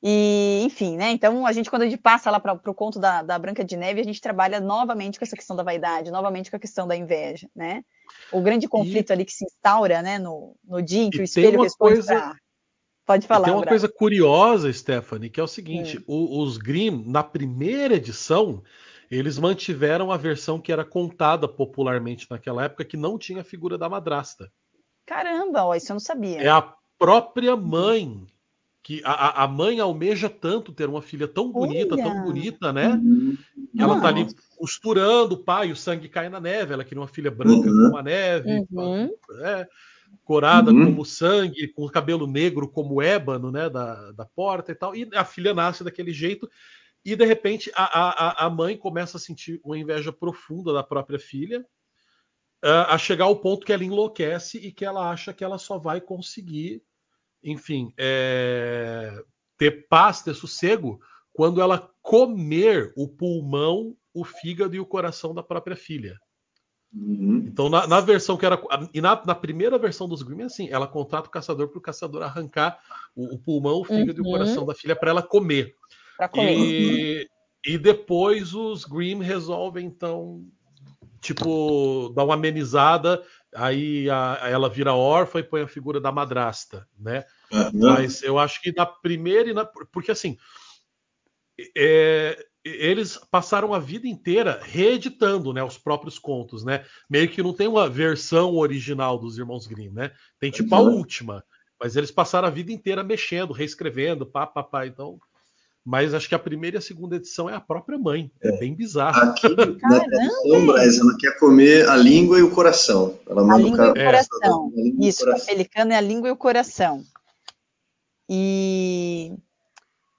E, enfim, né? Então, a gente, quando a gente passa lá para o conto da, da Branca de Neve, a gente trabalha novamente com essa questão da vaidade, novamente com a questão da inveja, né? O grande conflito e, ali que se instaura, né, no, no dia em que o espelho responde coisa... pra... Pode falar. E tem uma coisa curiosa, Stephanie, que é o seguinte: hum. os Grimm, na primeira edição, eles mantiveram a versão que era contada popularmente naquela época, que não tinha a figura da madrasta. Caramba, ó, isso eu não sabia. É a própria mãe que a, a mãe almeja tanto ter uma filha tão bonita, Olha. tão bonita, né? Uhum. Que ela tá ali costurando o pai, o sangue cai na neve, ela queria uma filha branca uhum. como a neve, uhum. é, corada uhum. como sangue, com o cabelo negro como ébano, né, da, da porta e tal, e a filha nasce daquele jeito, e de repente a, a, a mãe começa a sentir uma inveja profunda da própria filha, a chegar ao ponto que ela enlouquece e que ela acha que ela só vai conseguir enfim, é, ter paz, ter sossego, quando ela comer o pulmão, o fígado e o coração da própria filha. Uhum. Então, na, na, versão que era. E na, na, primeira versão dos Grimm é assim: ela contrata o caçador para o caçador arrancar o, o pulmão, o fígado uhum. e o coração uhum. da filha para ela comer. comer. E, e depois os Grimm resolvem, então, tipo, dar uma amenizada aí a, ela vira órfã e põe a figura da madrasta, né? Uhum. Mas eu acho que na primeira e na. Porque assim. É, eles passaram a vida inteira reeditando né, os próprios contos, né? Meio que não tem uma versão original dos Irmãos Grimm, né? Tem tipo uhum. a última, mas eles passaram a vida inteira mexendo, reescrevendo, pá, pá, pá. Então, mas acho que a primeira e a segunda edição é a própria mãe. É, é bem bizarro. Aqui na tradução, Braz, ela quer comer a língua e o coração. Ela manda a língua o, cara... e o coração. É. Isso, o pelicano é a língua e o coração. E,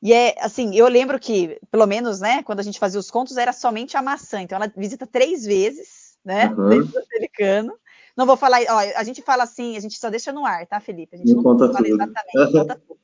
e é assim, eu lembro que, pelo menos, né, quando a gente fazia os contos, era somente a maçã. Então ela visita três vezes, né? Uhum. Dentro do pelicano. Não vou falar, ó, a gente fala assim, a gente só deixa no ar, tá, Felipe? A gente não, não fala tudo. exatamente, conta tudo.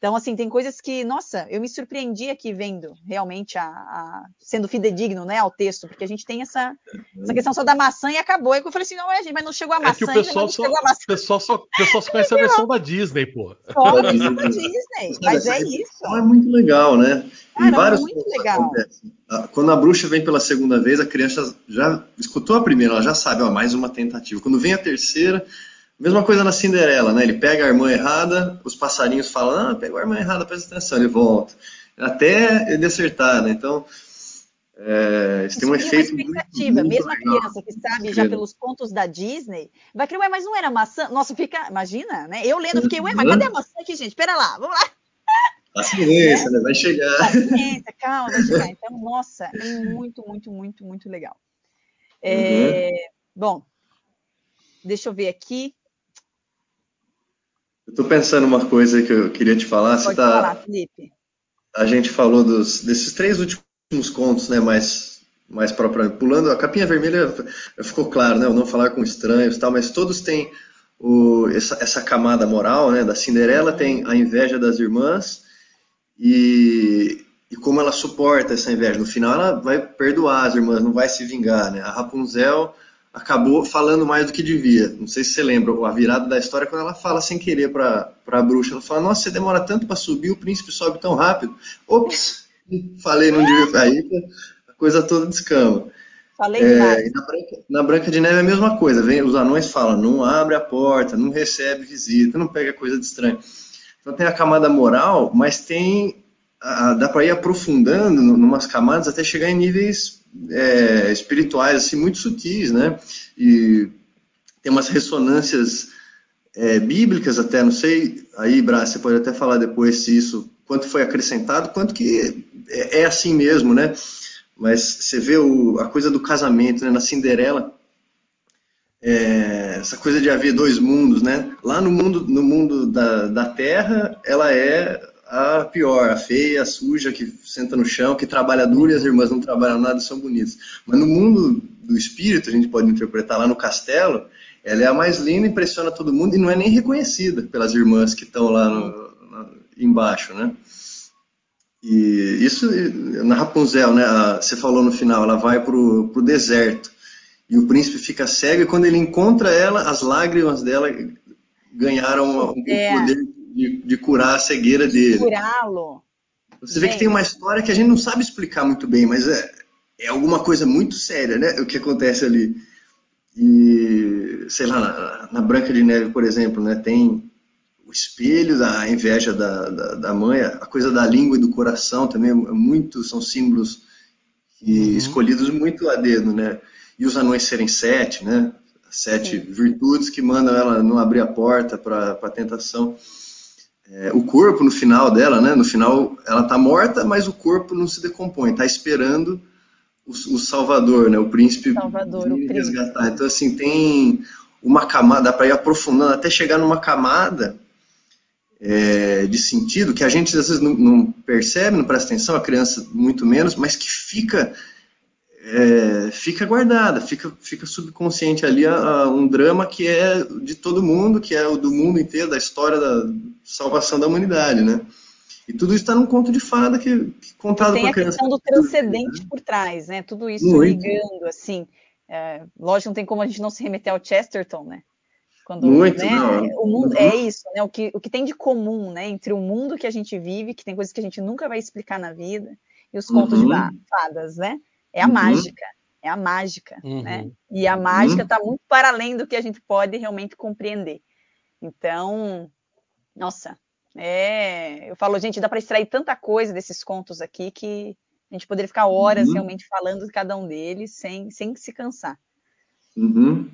Então, assim, tem coisas que, nossa, eu me surpreendi aqui vendo realmente a, a, sendo fidedigno, né, ao texto, porque a gente tem essa, essa questão só da maçã e acabou. Aí eu falei assim, não, é, gente, mas não chegou a maçã. É que o pessoal, só, o pessoal só, <laughs> pessoal só conhece a versão da Disney, pô. Só a versão da Disney, mas é isso. É muito legal, né? Cara, vários muito legal. Ah, quando a bruxa vem pela segunda vez, a criança já escutou a primeira, ela já sabe, ó, mais uma tentativa. Quando vem a terceira, Mesma coisa na Cinderela, né? Ele pega a irmã errada, os passarinhos falam, ah, pegou a irmã errada, presta atenção, ele volta. Até ele acertar, né? Então, é, isso tem um efeito uma expectativa. Muito, muito Mesmo legal. a criança que sabe já pelos contos da Disney, vai criar, ué, mas não era maçã? Nossa, fica, imagina, né? Eu lendo, fiquei, ué, mas cadê a maçã aqui, gente? Pera lá, vamos lá. Paciência, né? Vai chegar. Paciência, calma, vai chegar. Então, nossa, é muito, muito, muito, muito legal. É, uhum. Bom, deixa eu ver aqui. Eu tô pensando uma coisa que eu queria te falar. Pode Você tá, falar, Felipe. A gente falou dos, desses três últimos contos, né? Mais, mais propriamente. Pulando, a capinha vermelha ficou claro, né? O não falar com estranhos tal, mas todos têm o, essa, essa camada moral, né? Da Cinderela tem a inveja das irmãs e, e como ela suporta essa inveja. No final ela vai perdoar as irmãs, não vai se vingar, né? A Rapunzel acabou falando mais do que devia. Não sei se você lembra, a virada da história quando ela fala sem querer para a bruxa. Ela fala: Nossa, você demora tanto para subir, o príncipe sobe tão rápido. Ops, falei, não devia. Aí a coisa toda descama. Falei é, na, Branca, na Branca de Neve é a mesma coisa. Vem, os anões falam: Não abre a porta, não recebe visita, não pega coisa de estranho. Então tem a camada moral, mas tem. A, dá para ir aprofundando em umas camadas até chegar em níveis é, espirituais assim muito sutis, né? E tem umas ressonâncias é, bíblicas até, não sei, aí, Brás, você pode até falar depois se isso, quanto foi acrescentado, quanto que é, é assim mesmo, né? Mas você vê o, a coisa do casamento, né? Na Cinderela, é, essa coisa de haver dois mundos, né? Lá no mundo, no mundo da, da Terra, ela é a pior, a feia, a suja, que senta no chão, que trabalha duro e as irmãs não trabalham nada são bonitas. Mas no mundo do espírito, a gente pode interpretar lá no castelo, ela é a mais linda, impressiona todo mundo e não é nem reconhecida pelas irmãs que estão lá no, no, embaixo, né? E isso na Rapunzel, né? Você falou no final, ela vai pro, pro deserto e o príncipe fica cego e quando ele encontra ela, as lágrimas dela ganharam um é. poder de, de curar a cegueira dele. Curá-lo. Você vê que tem uma história que a gente não sabe explicar muito bem, mas é, é alguma coisa muito séria, né? O que acontece ali. E, sei lá, na, na Branca de Neve, por exemplo, né? Tem o espelho da inveja da, da, da, mãe, a coisa da língua e do coração também, é muito, são símbolos uhum. escolhidos muito a dedo, né? E os anões serem sete, né? Sete Sim. virtudes que mandam ela não abrir a porta para a tentação. É, o corpo no final dela, né? No final ela tá morta, mas o corpo não se decompõe, tá esperando o, o Salvador, né? O príncipe Salvador, o príncipe. resgatar. Então assim tem uma camada, dá para ir aprofundando até chegar numa camada é, de sentido que a gente às vezes não, não, percebe, não presta atenção, a criança muito menos, mas que fica é, fica guardada, fica, fica subconsciente ali a, a, um drama que é de todo mundo, que é o do mundo inteiro, da história da salvação da humanidade, né? E tudo isso está num conto de fada que, que contado para criança. Tem a questão do transcendente por trás, né? Tudo isso Muito. ligando, assim. É, lógico, não tem como a gente não se remeter ao Chesterton, né? Quando, Muito, né, o mundo é isso, né? O que, o que tem de comum, né? Entre o mundo que a gente vive, que tem coisas que a gente nunca vai explicar na vida, e os contos uhum. de fadas, né? É a uhum. mágica, é a mágica, uhum. né? E a mágica está muito para além do que a gente pode realmente compreender. Então, nossa, é, eu falo, gente, dá para extrair tanta coisa desses contos aqui que a gente poderia ficar horas uhum. realmente falando de cada um deles sem, sem se cansar. Uhum.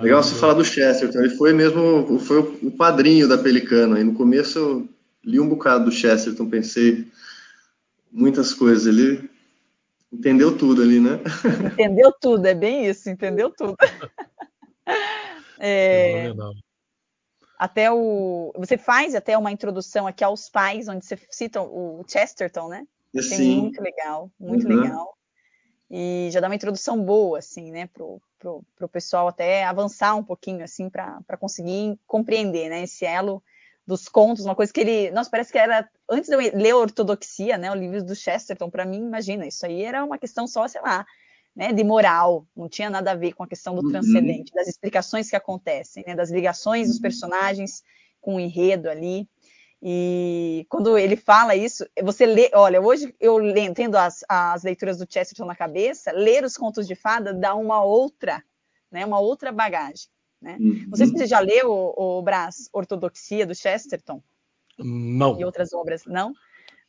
Legal você falar do Chesterton, ele foi mesmo foi o padrinho da Pelicano. Aí no começo eu li um bocado do Chesterton, pensei muitas coisas. Ele Entendeu tudo ali, né? Entendeu tudo, é bem isso, entendeu tudo. <laughs> É, até o. Você faz até uma introdução aqui aos pais, onde você cita o Chesterton, né? Sim. muito legal, muito uhum. legal. E já dá uma introdução boa, assim, né, pro, pro, pro pessoal até avançar um pouquinho, assim, para conseguir compreender, né, esse elo dos contos, uma coisa que ele. Nossa, parece que era. Antes de eu ler Ortodoxia, né? O livro do Chesterton, para mim, imagina, isso aí era uma questão só, sei lá, né, de moral, não tinha nada a ver com a questão do uhum. transcendente, das explicações que acontecem, né, das ligações dos personagens com o enredo ali. E quando ele fala isso, você lê, olha, hoje eu lendo, tendo as, as leituras do Chesterton na cabeça, ler os contos de fada dá uma outra, né, uma outra bagagem. Né? Uhum. Não sei se você já leu o, o Brás Ortodoxia do Chesterton. Não. E outras obras, não?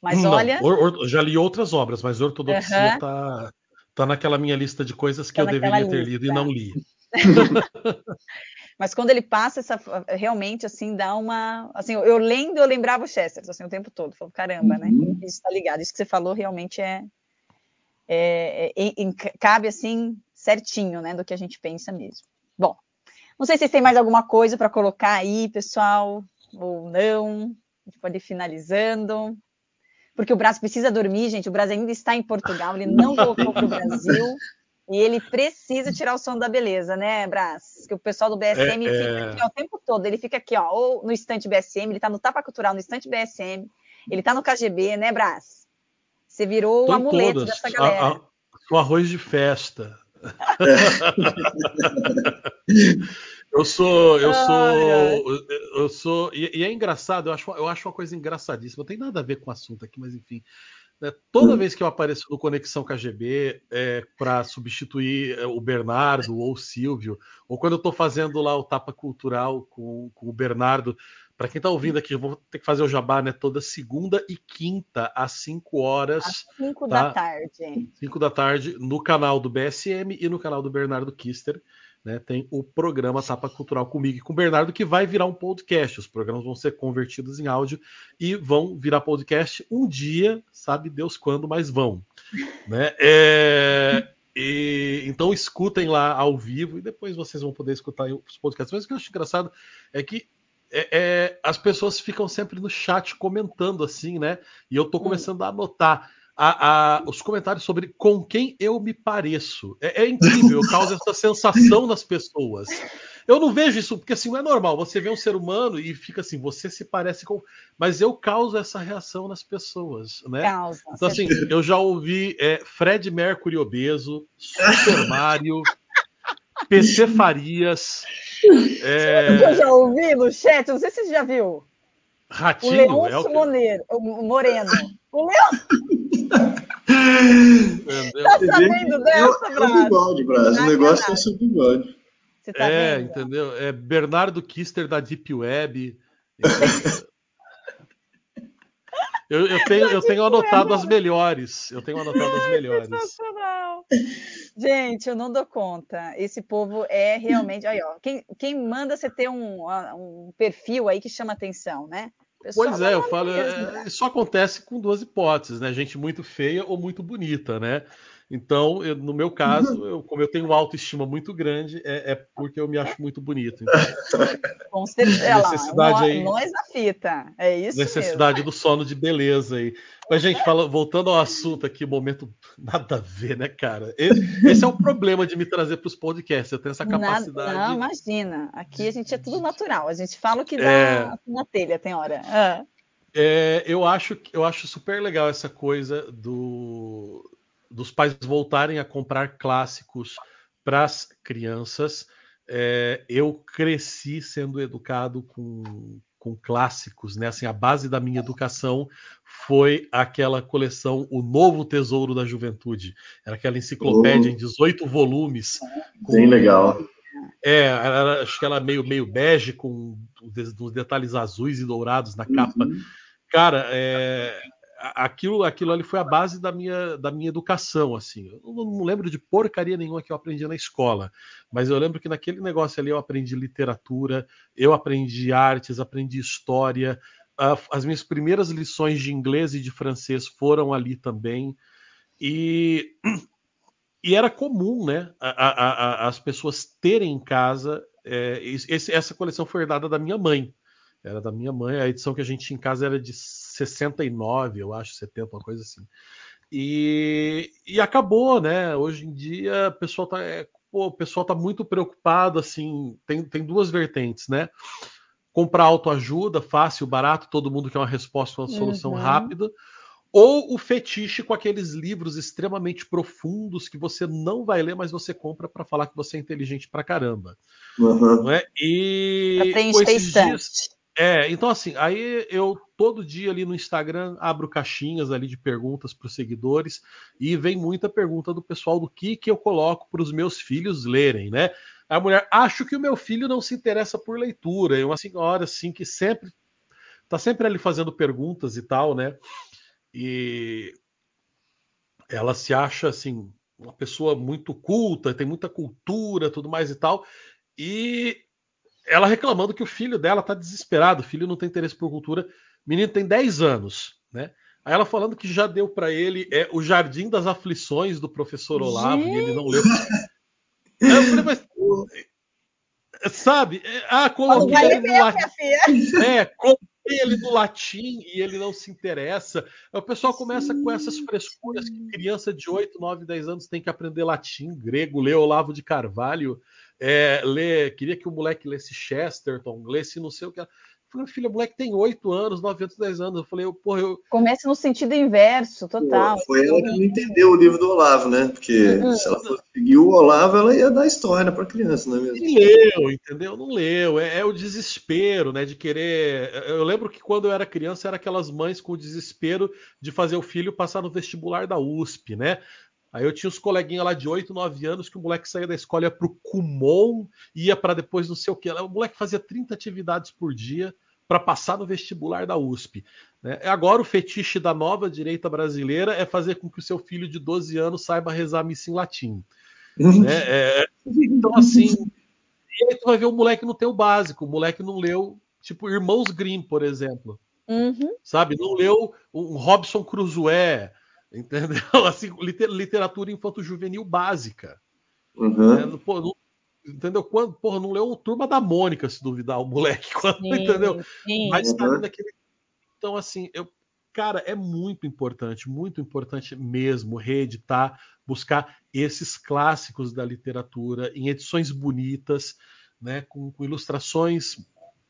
Mas não. olha. Or, or, já li outras obras, mas Ortodoxia está uhum. Tá naquela minha lista de coisas que tá eu deveria lista. ter lido e não li. <laughs> mas quando ele passa essa realmente assim dá uma assim eu lendo eu lembrava o Chesterton assim o tempo todo falou caramba né? uhum. né isso está ligado isso que você falou realmente é, é, é, é, cabe assim certinho né do que a gente pensa mesmo bom não sei se vocês têm mais alguma coisa para colocar aí, pessoal, ou não. A gente pode ir finalizando. Porque o Brasil precisa dormir, gente. O Brasil ainda está em Portugal, ele não <laughs> voltou para o Brasil. E ele precisa tirar o som da beleza, né, Brás? Que o pessoal do BSM é, fica é... aqui ó, o tempo todo. Ele fica aqui, ó, ou no estante BSM, ele está no Tapa Cultural, no estante BSM, ele está no KGB, né, Brás? Você virou Tô o amuleto dessa galera. A, a, o arroz de festa. <laughs> <laughs> eu sou, eu sou, eu sou, e, e, é engraçado, eu acho, eu acho uma coisa engraçadíssima, não tem nada a ver com o assunto aqui, mas enfim. Né, toda vez que eu apareço no Conexão KGB é, para substituir é, o Bernardo ou o Silvio, ou quando eu estou fazendo lá o Tapa Cultural com, com o Bernardo, para quem está ouvindo aqui, eu vou ter que fazer o jabá, né? Toda segunda e quinta, às 5 horas. Às 5 tá? da tarde. 5 da tarde, no canal do BSM e no canal do Bernardo Kister. Né, tem o programa Tapa Cultural comigo e com o Bernardo, que vai virar um podcast. Os programas vão ser convertidos em áudio e vão virar podcast um dia, sabe Deus quando, mas vão. <laughs> né? É, e, então escutem lá ao vivo e depois vocês vão poder escutar os podcasts. Mas o que eu acho engraçado é que é, é, as pessoas ficam sempre no chat comentando assim, né? E eu tô hum. começando a anotar a, a, os comentários sobre com quem eu me pareço. É, é incrível, causa essa sensação nas pessoas. Eu não vejo isso, porque assim, não é normal. Você vê um ser humano e fica assim, você se parece com. Mas eu causo essa reação nas pessoas, né? Causa, então, assim, eu já ouvi é, Fred Mercury obeso, Super Mario, <laughs> PC Farias. É... Eu já ouvi no chat, não sei se você já viu. Ratinho? O Leôncio é o que... Moreno. O Leão. Tá sabendo dessa? É o bigode. O negócio é o seu bigode. Tá é, vendo? entendeu? É Bernardo Kister da Deep Web. <laughs> Eu, eu, tenho, eu tenho anotado as melhores. Eu tenho anotado as <laughs> melhores. Sensacional. Gente, eu não dou conta. Esse povo é realmente. Aí, ó, quem, quem manda você ter um, um perfil aí que chama atenção, né? Pois é, eu falo, né? isso acontece com duas hipóteses, né? Gente muito feia ou muito bonita, né? Então, eu, no meu caso, eu, como eu tenho autoestima muito grande, é, é, porque eu me acho muito bonito. Então, <laughs> Com certeza. Necessidade aí, nós na fita. É isso Necessidade mesmo. do sono de beleza aí. Mas, gente, fala, voltando ao assunto aqui, momento nada a ver, né, cara? Esse, esse é o problema de me trazer para os podcasts. Eu tenho essa capacidade. Nada, não, imagina. Aqui a gente é tudo natural. A gente fala o que dá é... na telha, tem hora. Ah. É, eu acho eu acho super legal essa coisa do dos pais voltarem a comprar clássicos para as crianças. É, eu cresci sendo educado com, com clássicos, né? Assim, a base da minha educação foi aquela coleção O Novo Tesouro da Juventude. Era aquela enciclopédia oh. em 18 volumes. Com, Bem legal. É, era, acho que ela meio, meio bege, com os detalhes azuis e dourados na capa. Uhum. Cara, é, aquilo, aquilo ali foi a base da minha, da minha educação, assim. Eu não, não, lembro de porcaria nenhuma que eu aprendi na escola, mas eu lembro que naquele negócio ali eu aprendi literatura, eu aprendi artes, aprendi história. as minhas primeiras lições de inglês e de francês foram ali também. E, e era comum, né, a, a, a, as pessoas terem em casa. É, esse, essa coleção foi herdada da minha mãe. Era da minha mãe. A edição que a gente tinha em casa era de 69, eu acho, 70, uma coisa assim. E, e acabou, né? Hoje em dia, o pessoal tá, é, pô, o pessoal tá muito preocupado, assim, tem, tem duas vertentes, né? Comprar autoajuda, fácil, barato, todo mundo quer uma resposta, uma solução uhum. rápida, ou o fetiche com aqueles livros extremamente profundos que você não vai ler, mas você compra para falar que você é inteligente pra caramba. Uhum. Não é? E com esses dias, é, então assim, aí eu todo dia ali no Instagram abro caixinhas ali de perguntas para os seguidores e vem muita pergunta do pessoal do que que eu coloco para os meus filhos lerem, né? A mulher, acho que o meu filho não se interessa por leitura. É uma senhora assim que sempre tá sempre ali fazendo perguntas e tal, né? E ela se acha assim uma pessoa muito culta, tem muita cultura, tudo mais e tal. E ela reclamando que o filho dela tá desesperado, o filho não tem interesse por cultura. O menino tem 10 anos, né? Aí ela falando que já deu para ele é o Jardim das Aflições do professor Olavo Gente. e ele não leu. Aí eu falei, mas <laughs> sabe? É, ah, coloquei ele no latim. <laughs> É, coloquei ele no latim e ele não se interessa. Aí o pessoal começa com essas frescuras que criança de 8, 9, 10 anos tem que aprender latim, grego, ler Olavo de Carvalho é, ler, queria que o moleque lesse Chesterton, lesse não sei o que. Eu falei, filha, o moleque tem 8 anos, 9 anos, 10 anos. Eu falei, porra, eu. Comece no sentido inverso, total. Pô, foi ela que não entendeu o livro do Olavo, né? Porque uhum. se ela fosse seguir o Olavo, ela ia dar história para criança, não é mesmo? Não leu, entendeu? Não leu. É, é, o desespero, né? De querer. Eu lembro que quando eu era criança, era aquelas mães com o desespero de fazer o filho passar no vestibular da USP, né? Aí eu tinha os coleguinhas lá de 8, 9 anos que o moleque saía da escola, ia pro Kumon, ia para depois não sei o que. O moleque fazia 30 atividades por dia para passar no vestibular da USP. Né? Agora o fetiche da nova direita brasileira é fazer com que o seu filho de 12 anos saiba rezar missa em latim. né? <laughs> é, então, assim, e aí tu vai ver o moleque não tem o básico, o moleque não leu, tipo, Irmãos Grimm, por exemplo. Uhum. Sabe? Não leu um Robson Crusoe, Entendeu? <laughs> Assim, literatura infanto-juvenil básica. Uhum. É, pô, não, entendeu? Quando, porra, não leu Turma da Mônica, se duvidar, o moleque. <laughs> Quando, sim, entendeu? Sim. Mas tá uhum. naquele. Então, assim, eu, cara, é muito importante, muito importante mesmo reeditar, buscar esses clássicos da literatura em edições bonitas, né, com, com ilustrações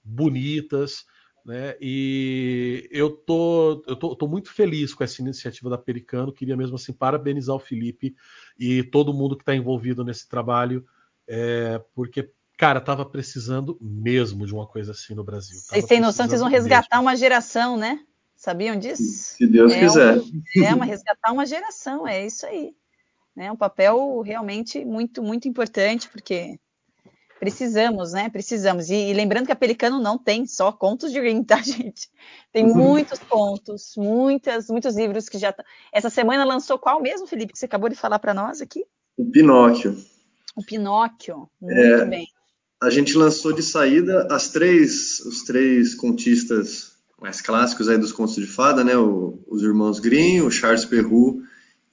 bonitas, né? E eu tô, eu tô, tô, muito feliz com essa iniciativa da Pericano. Queria mesmo assim parabenizar o Felipe e todo mundo que está envolvido nesse trabalho, é, porque cara, tava precisando mesmo de uma coisa assim no Brasil. Vocês têm noção que vocês vão resgatar mesmo. uma geração, né? Sabiam disso? Se Deus é quiser. Um, é uma resgatar uma geração, é isso aí. É um papel realmente muito, muito importante, porque Precisamos, né? Precisamos. E, e, lembrando que a Pelicano não tem só contos de Green, tá, <laughs> gente? Tem uhum. muitos contos, muitas, muitos livros que já. Essa semana lançou qual mesmo, Felipe, que você acabou de falar para nós aqui? O Pinóquio. O Pinóquio, muito é, bem. A gente lançou de saída as três, os três contistas mais clássicos aí dos contos de fada, né? O, os irmãos Grimm, o Charles Perrault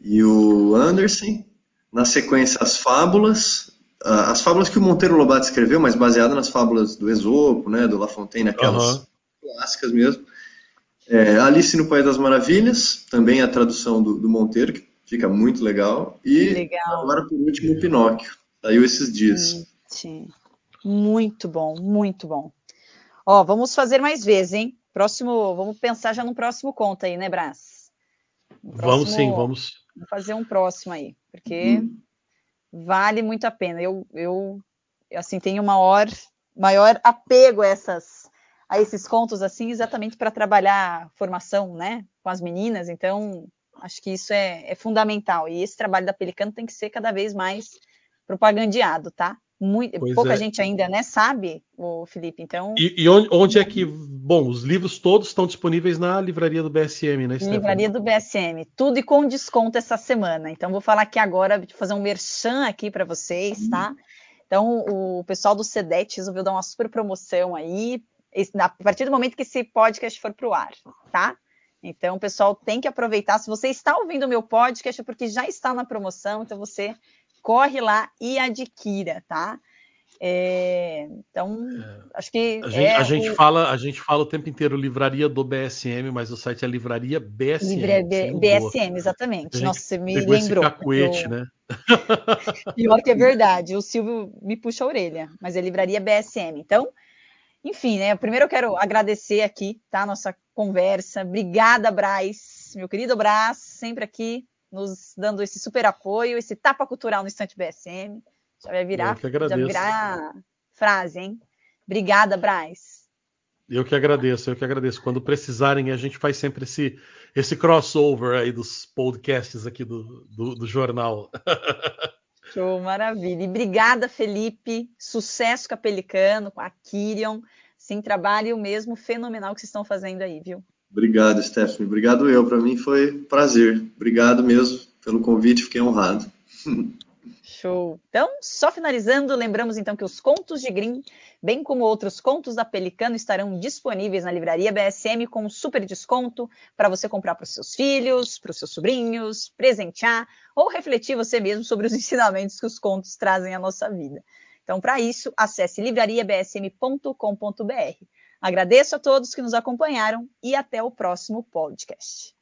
e o Anderson. Na sequência, as fábulas, as fábulas que o Monteiro Lobato escreveu, mas baseada nas fábulas do Esopo, né? Do La Fontaine, aquelas uhum. clássicas mesmo. É, Alice no País das Maravilhas, também a tradução do, do Monteiro, que fica muito legal. E legal. agora, por último, o Pinóquio. Saiu esses dias. Sim. Muito bom, muito bom. Ó, vamos fazer mais vezes, hein? Próximo, vamos pensar já no próximo conto aí, né, Brás? Próximo, vamos sim, vamos. Vamos fazer um próximo aí, porque hum. Vale muito a pena. Eu, eu assim, tenho maior, maior apego a essas a esses contos assim, exatamente para trabalhar formação, né, com as meninas. Então, acho que isso é, é, fundamental. E esse trabalho da Pelicano tem que ser cada vez mais propagandeado, tá? Muito, pouca é. gente ainda né, sabe, o Felipe. Então. E, e onde, onde, é que. Bom, os livros todos estão disponíveis na livraria do BSM, né, Stephanie? Livraria do BSM, tudo e com desconto essa semana. Então, vou falar aqui agora, vou fazer um merchan aqui para vocês, tá? Então, o pessoal do CEDET resolveu dar uma super promoção aí a partir do momento que esse podcast for para o ar, tá? Então, o pessoal tem que aproveitar. Se você está ouvindo o meu podcast, é porque já está na promoção, então você corre lá e adquira, tá? É, então, é, acho que. A gente, é a gente o... fala, a gente fala o tempo inteiro livraria do BSM, mas o site é livraria BSM. Livraria BSM, exatamente. Nossa, você me lembrou. Esse cacuete, eu... né? <laughs> Pior que é verdade. O Silvio me puxa a orelha, mas é livraria BSM. Então, enfim, né? Primeiro eu quero agradecer aqui, tá? Nossa conversa. Obrigada, Braz, meu querido Braz, sempre aqui nos dando esse super apoio, esse tapa cultural no Instante BSM. Já vai virar, já virar frase, hein? Obrigada, Braz. Eu que agradeço, eu que agradeço. Quando precisarem, a gente faz sempre esse, esse crossover aí dos podcasts aqui do, do, do jornal. <laughs> Show, maravilha. E obrigada, Felipe. Sucesso com a Pelicano, com a Kirion. Sim, trabalho mesmo fenomenal que vocês estão fazendo aí, viu? Obrigado, Stephanie. Obrigado eu. Para mim foi prazer. Obrigado mesmo pelo convite. Fiquei honrado. <laughs> Show. Então, só finalizando, lembramos então que os contos de Grimm, bem como outros contos da Pelicano, estarão disponíveis na livraria BSM com um super desconto para você comprar para os seus filhos, para os seus sobrinhos, presentear ou refletir você mesmo sobre os <laughs> ensinamentos que os contos trazem à nossa vida. Então, para isso, acesse livrariabsm.com.br. Agradeço a todos que nos acompanharam e até o próximo podcast.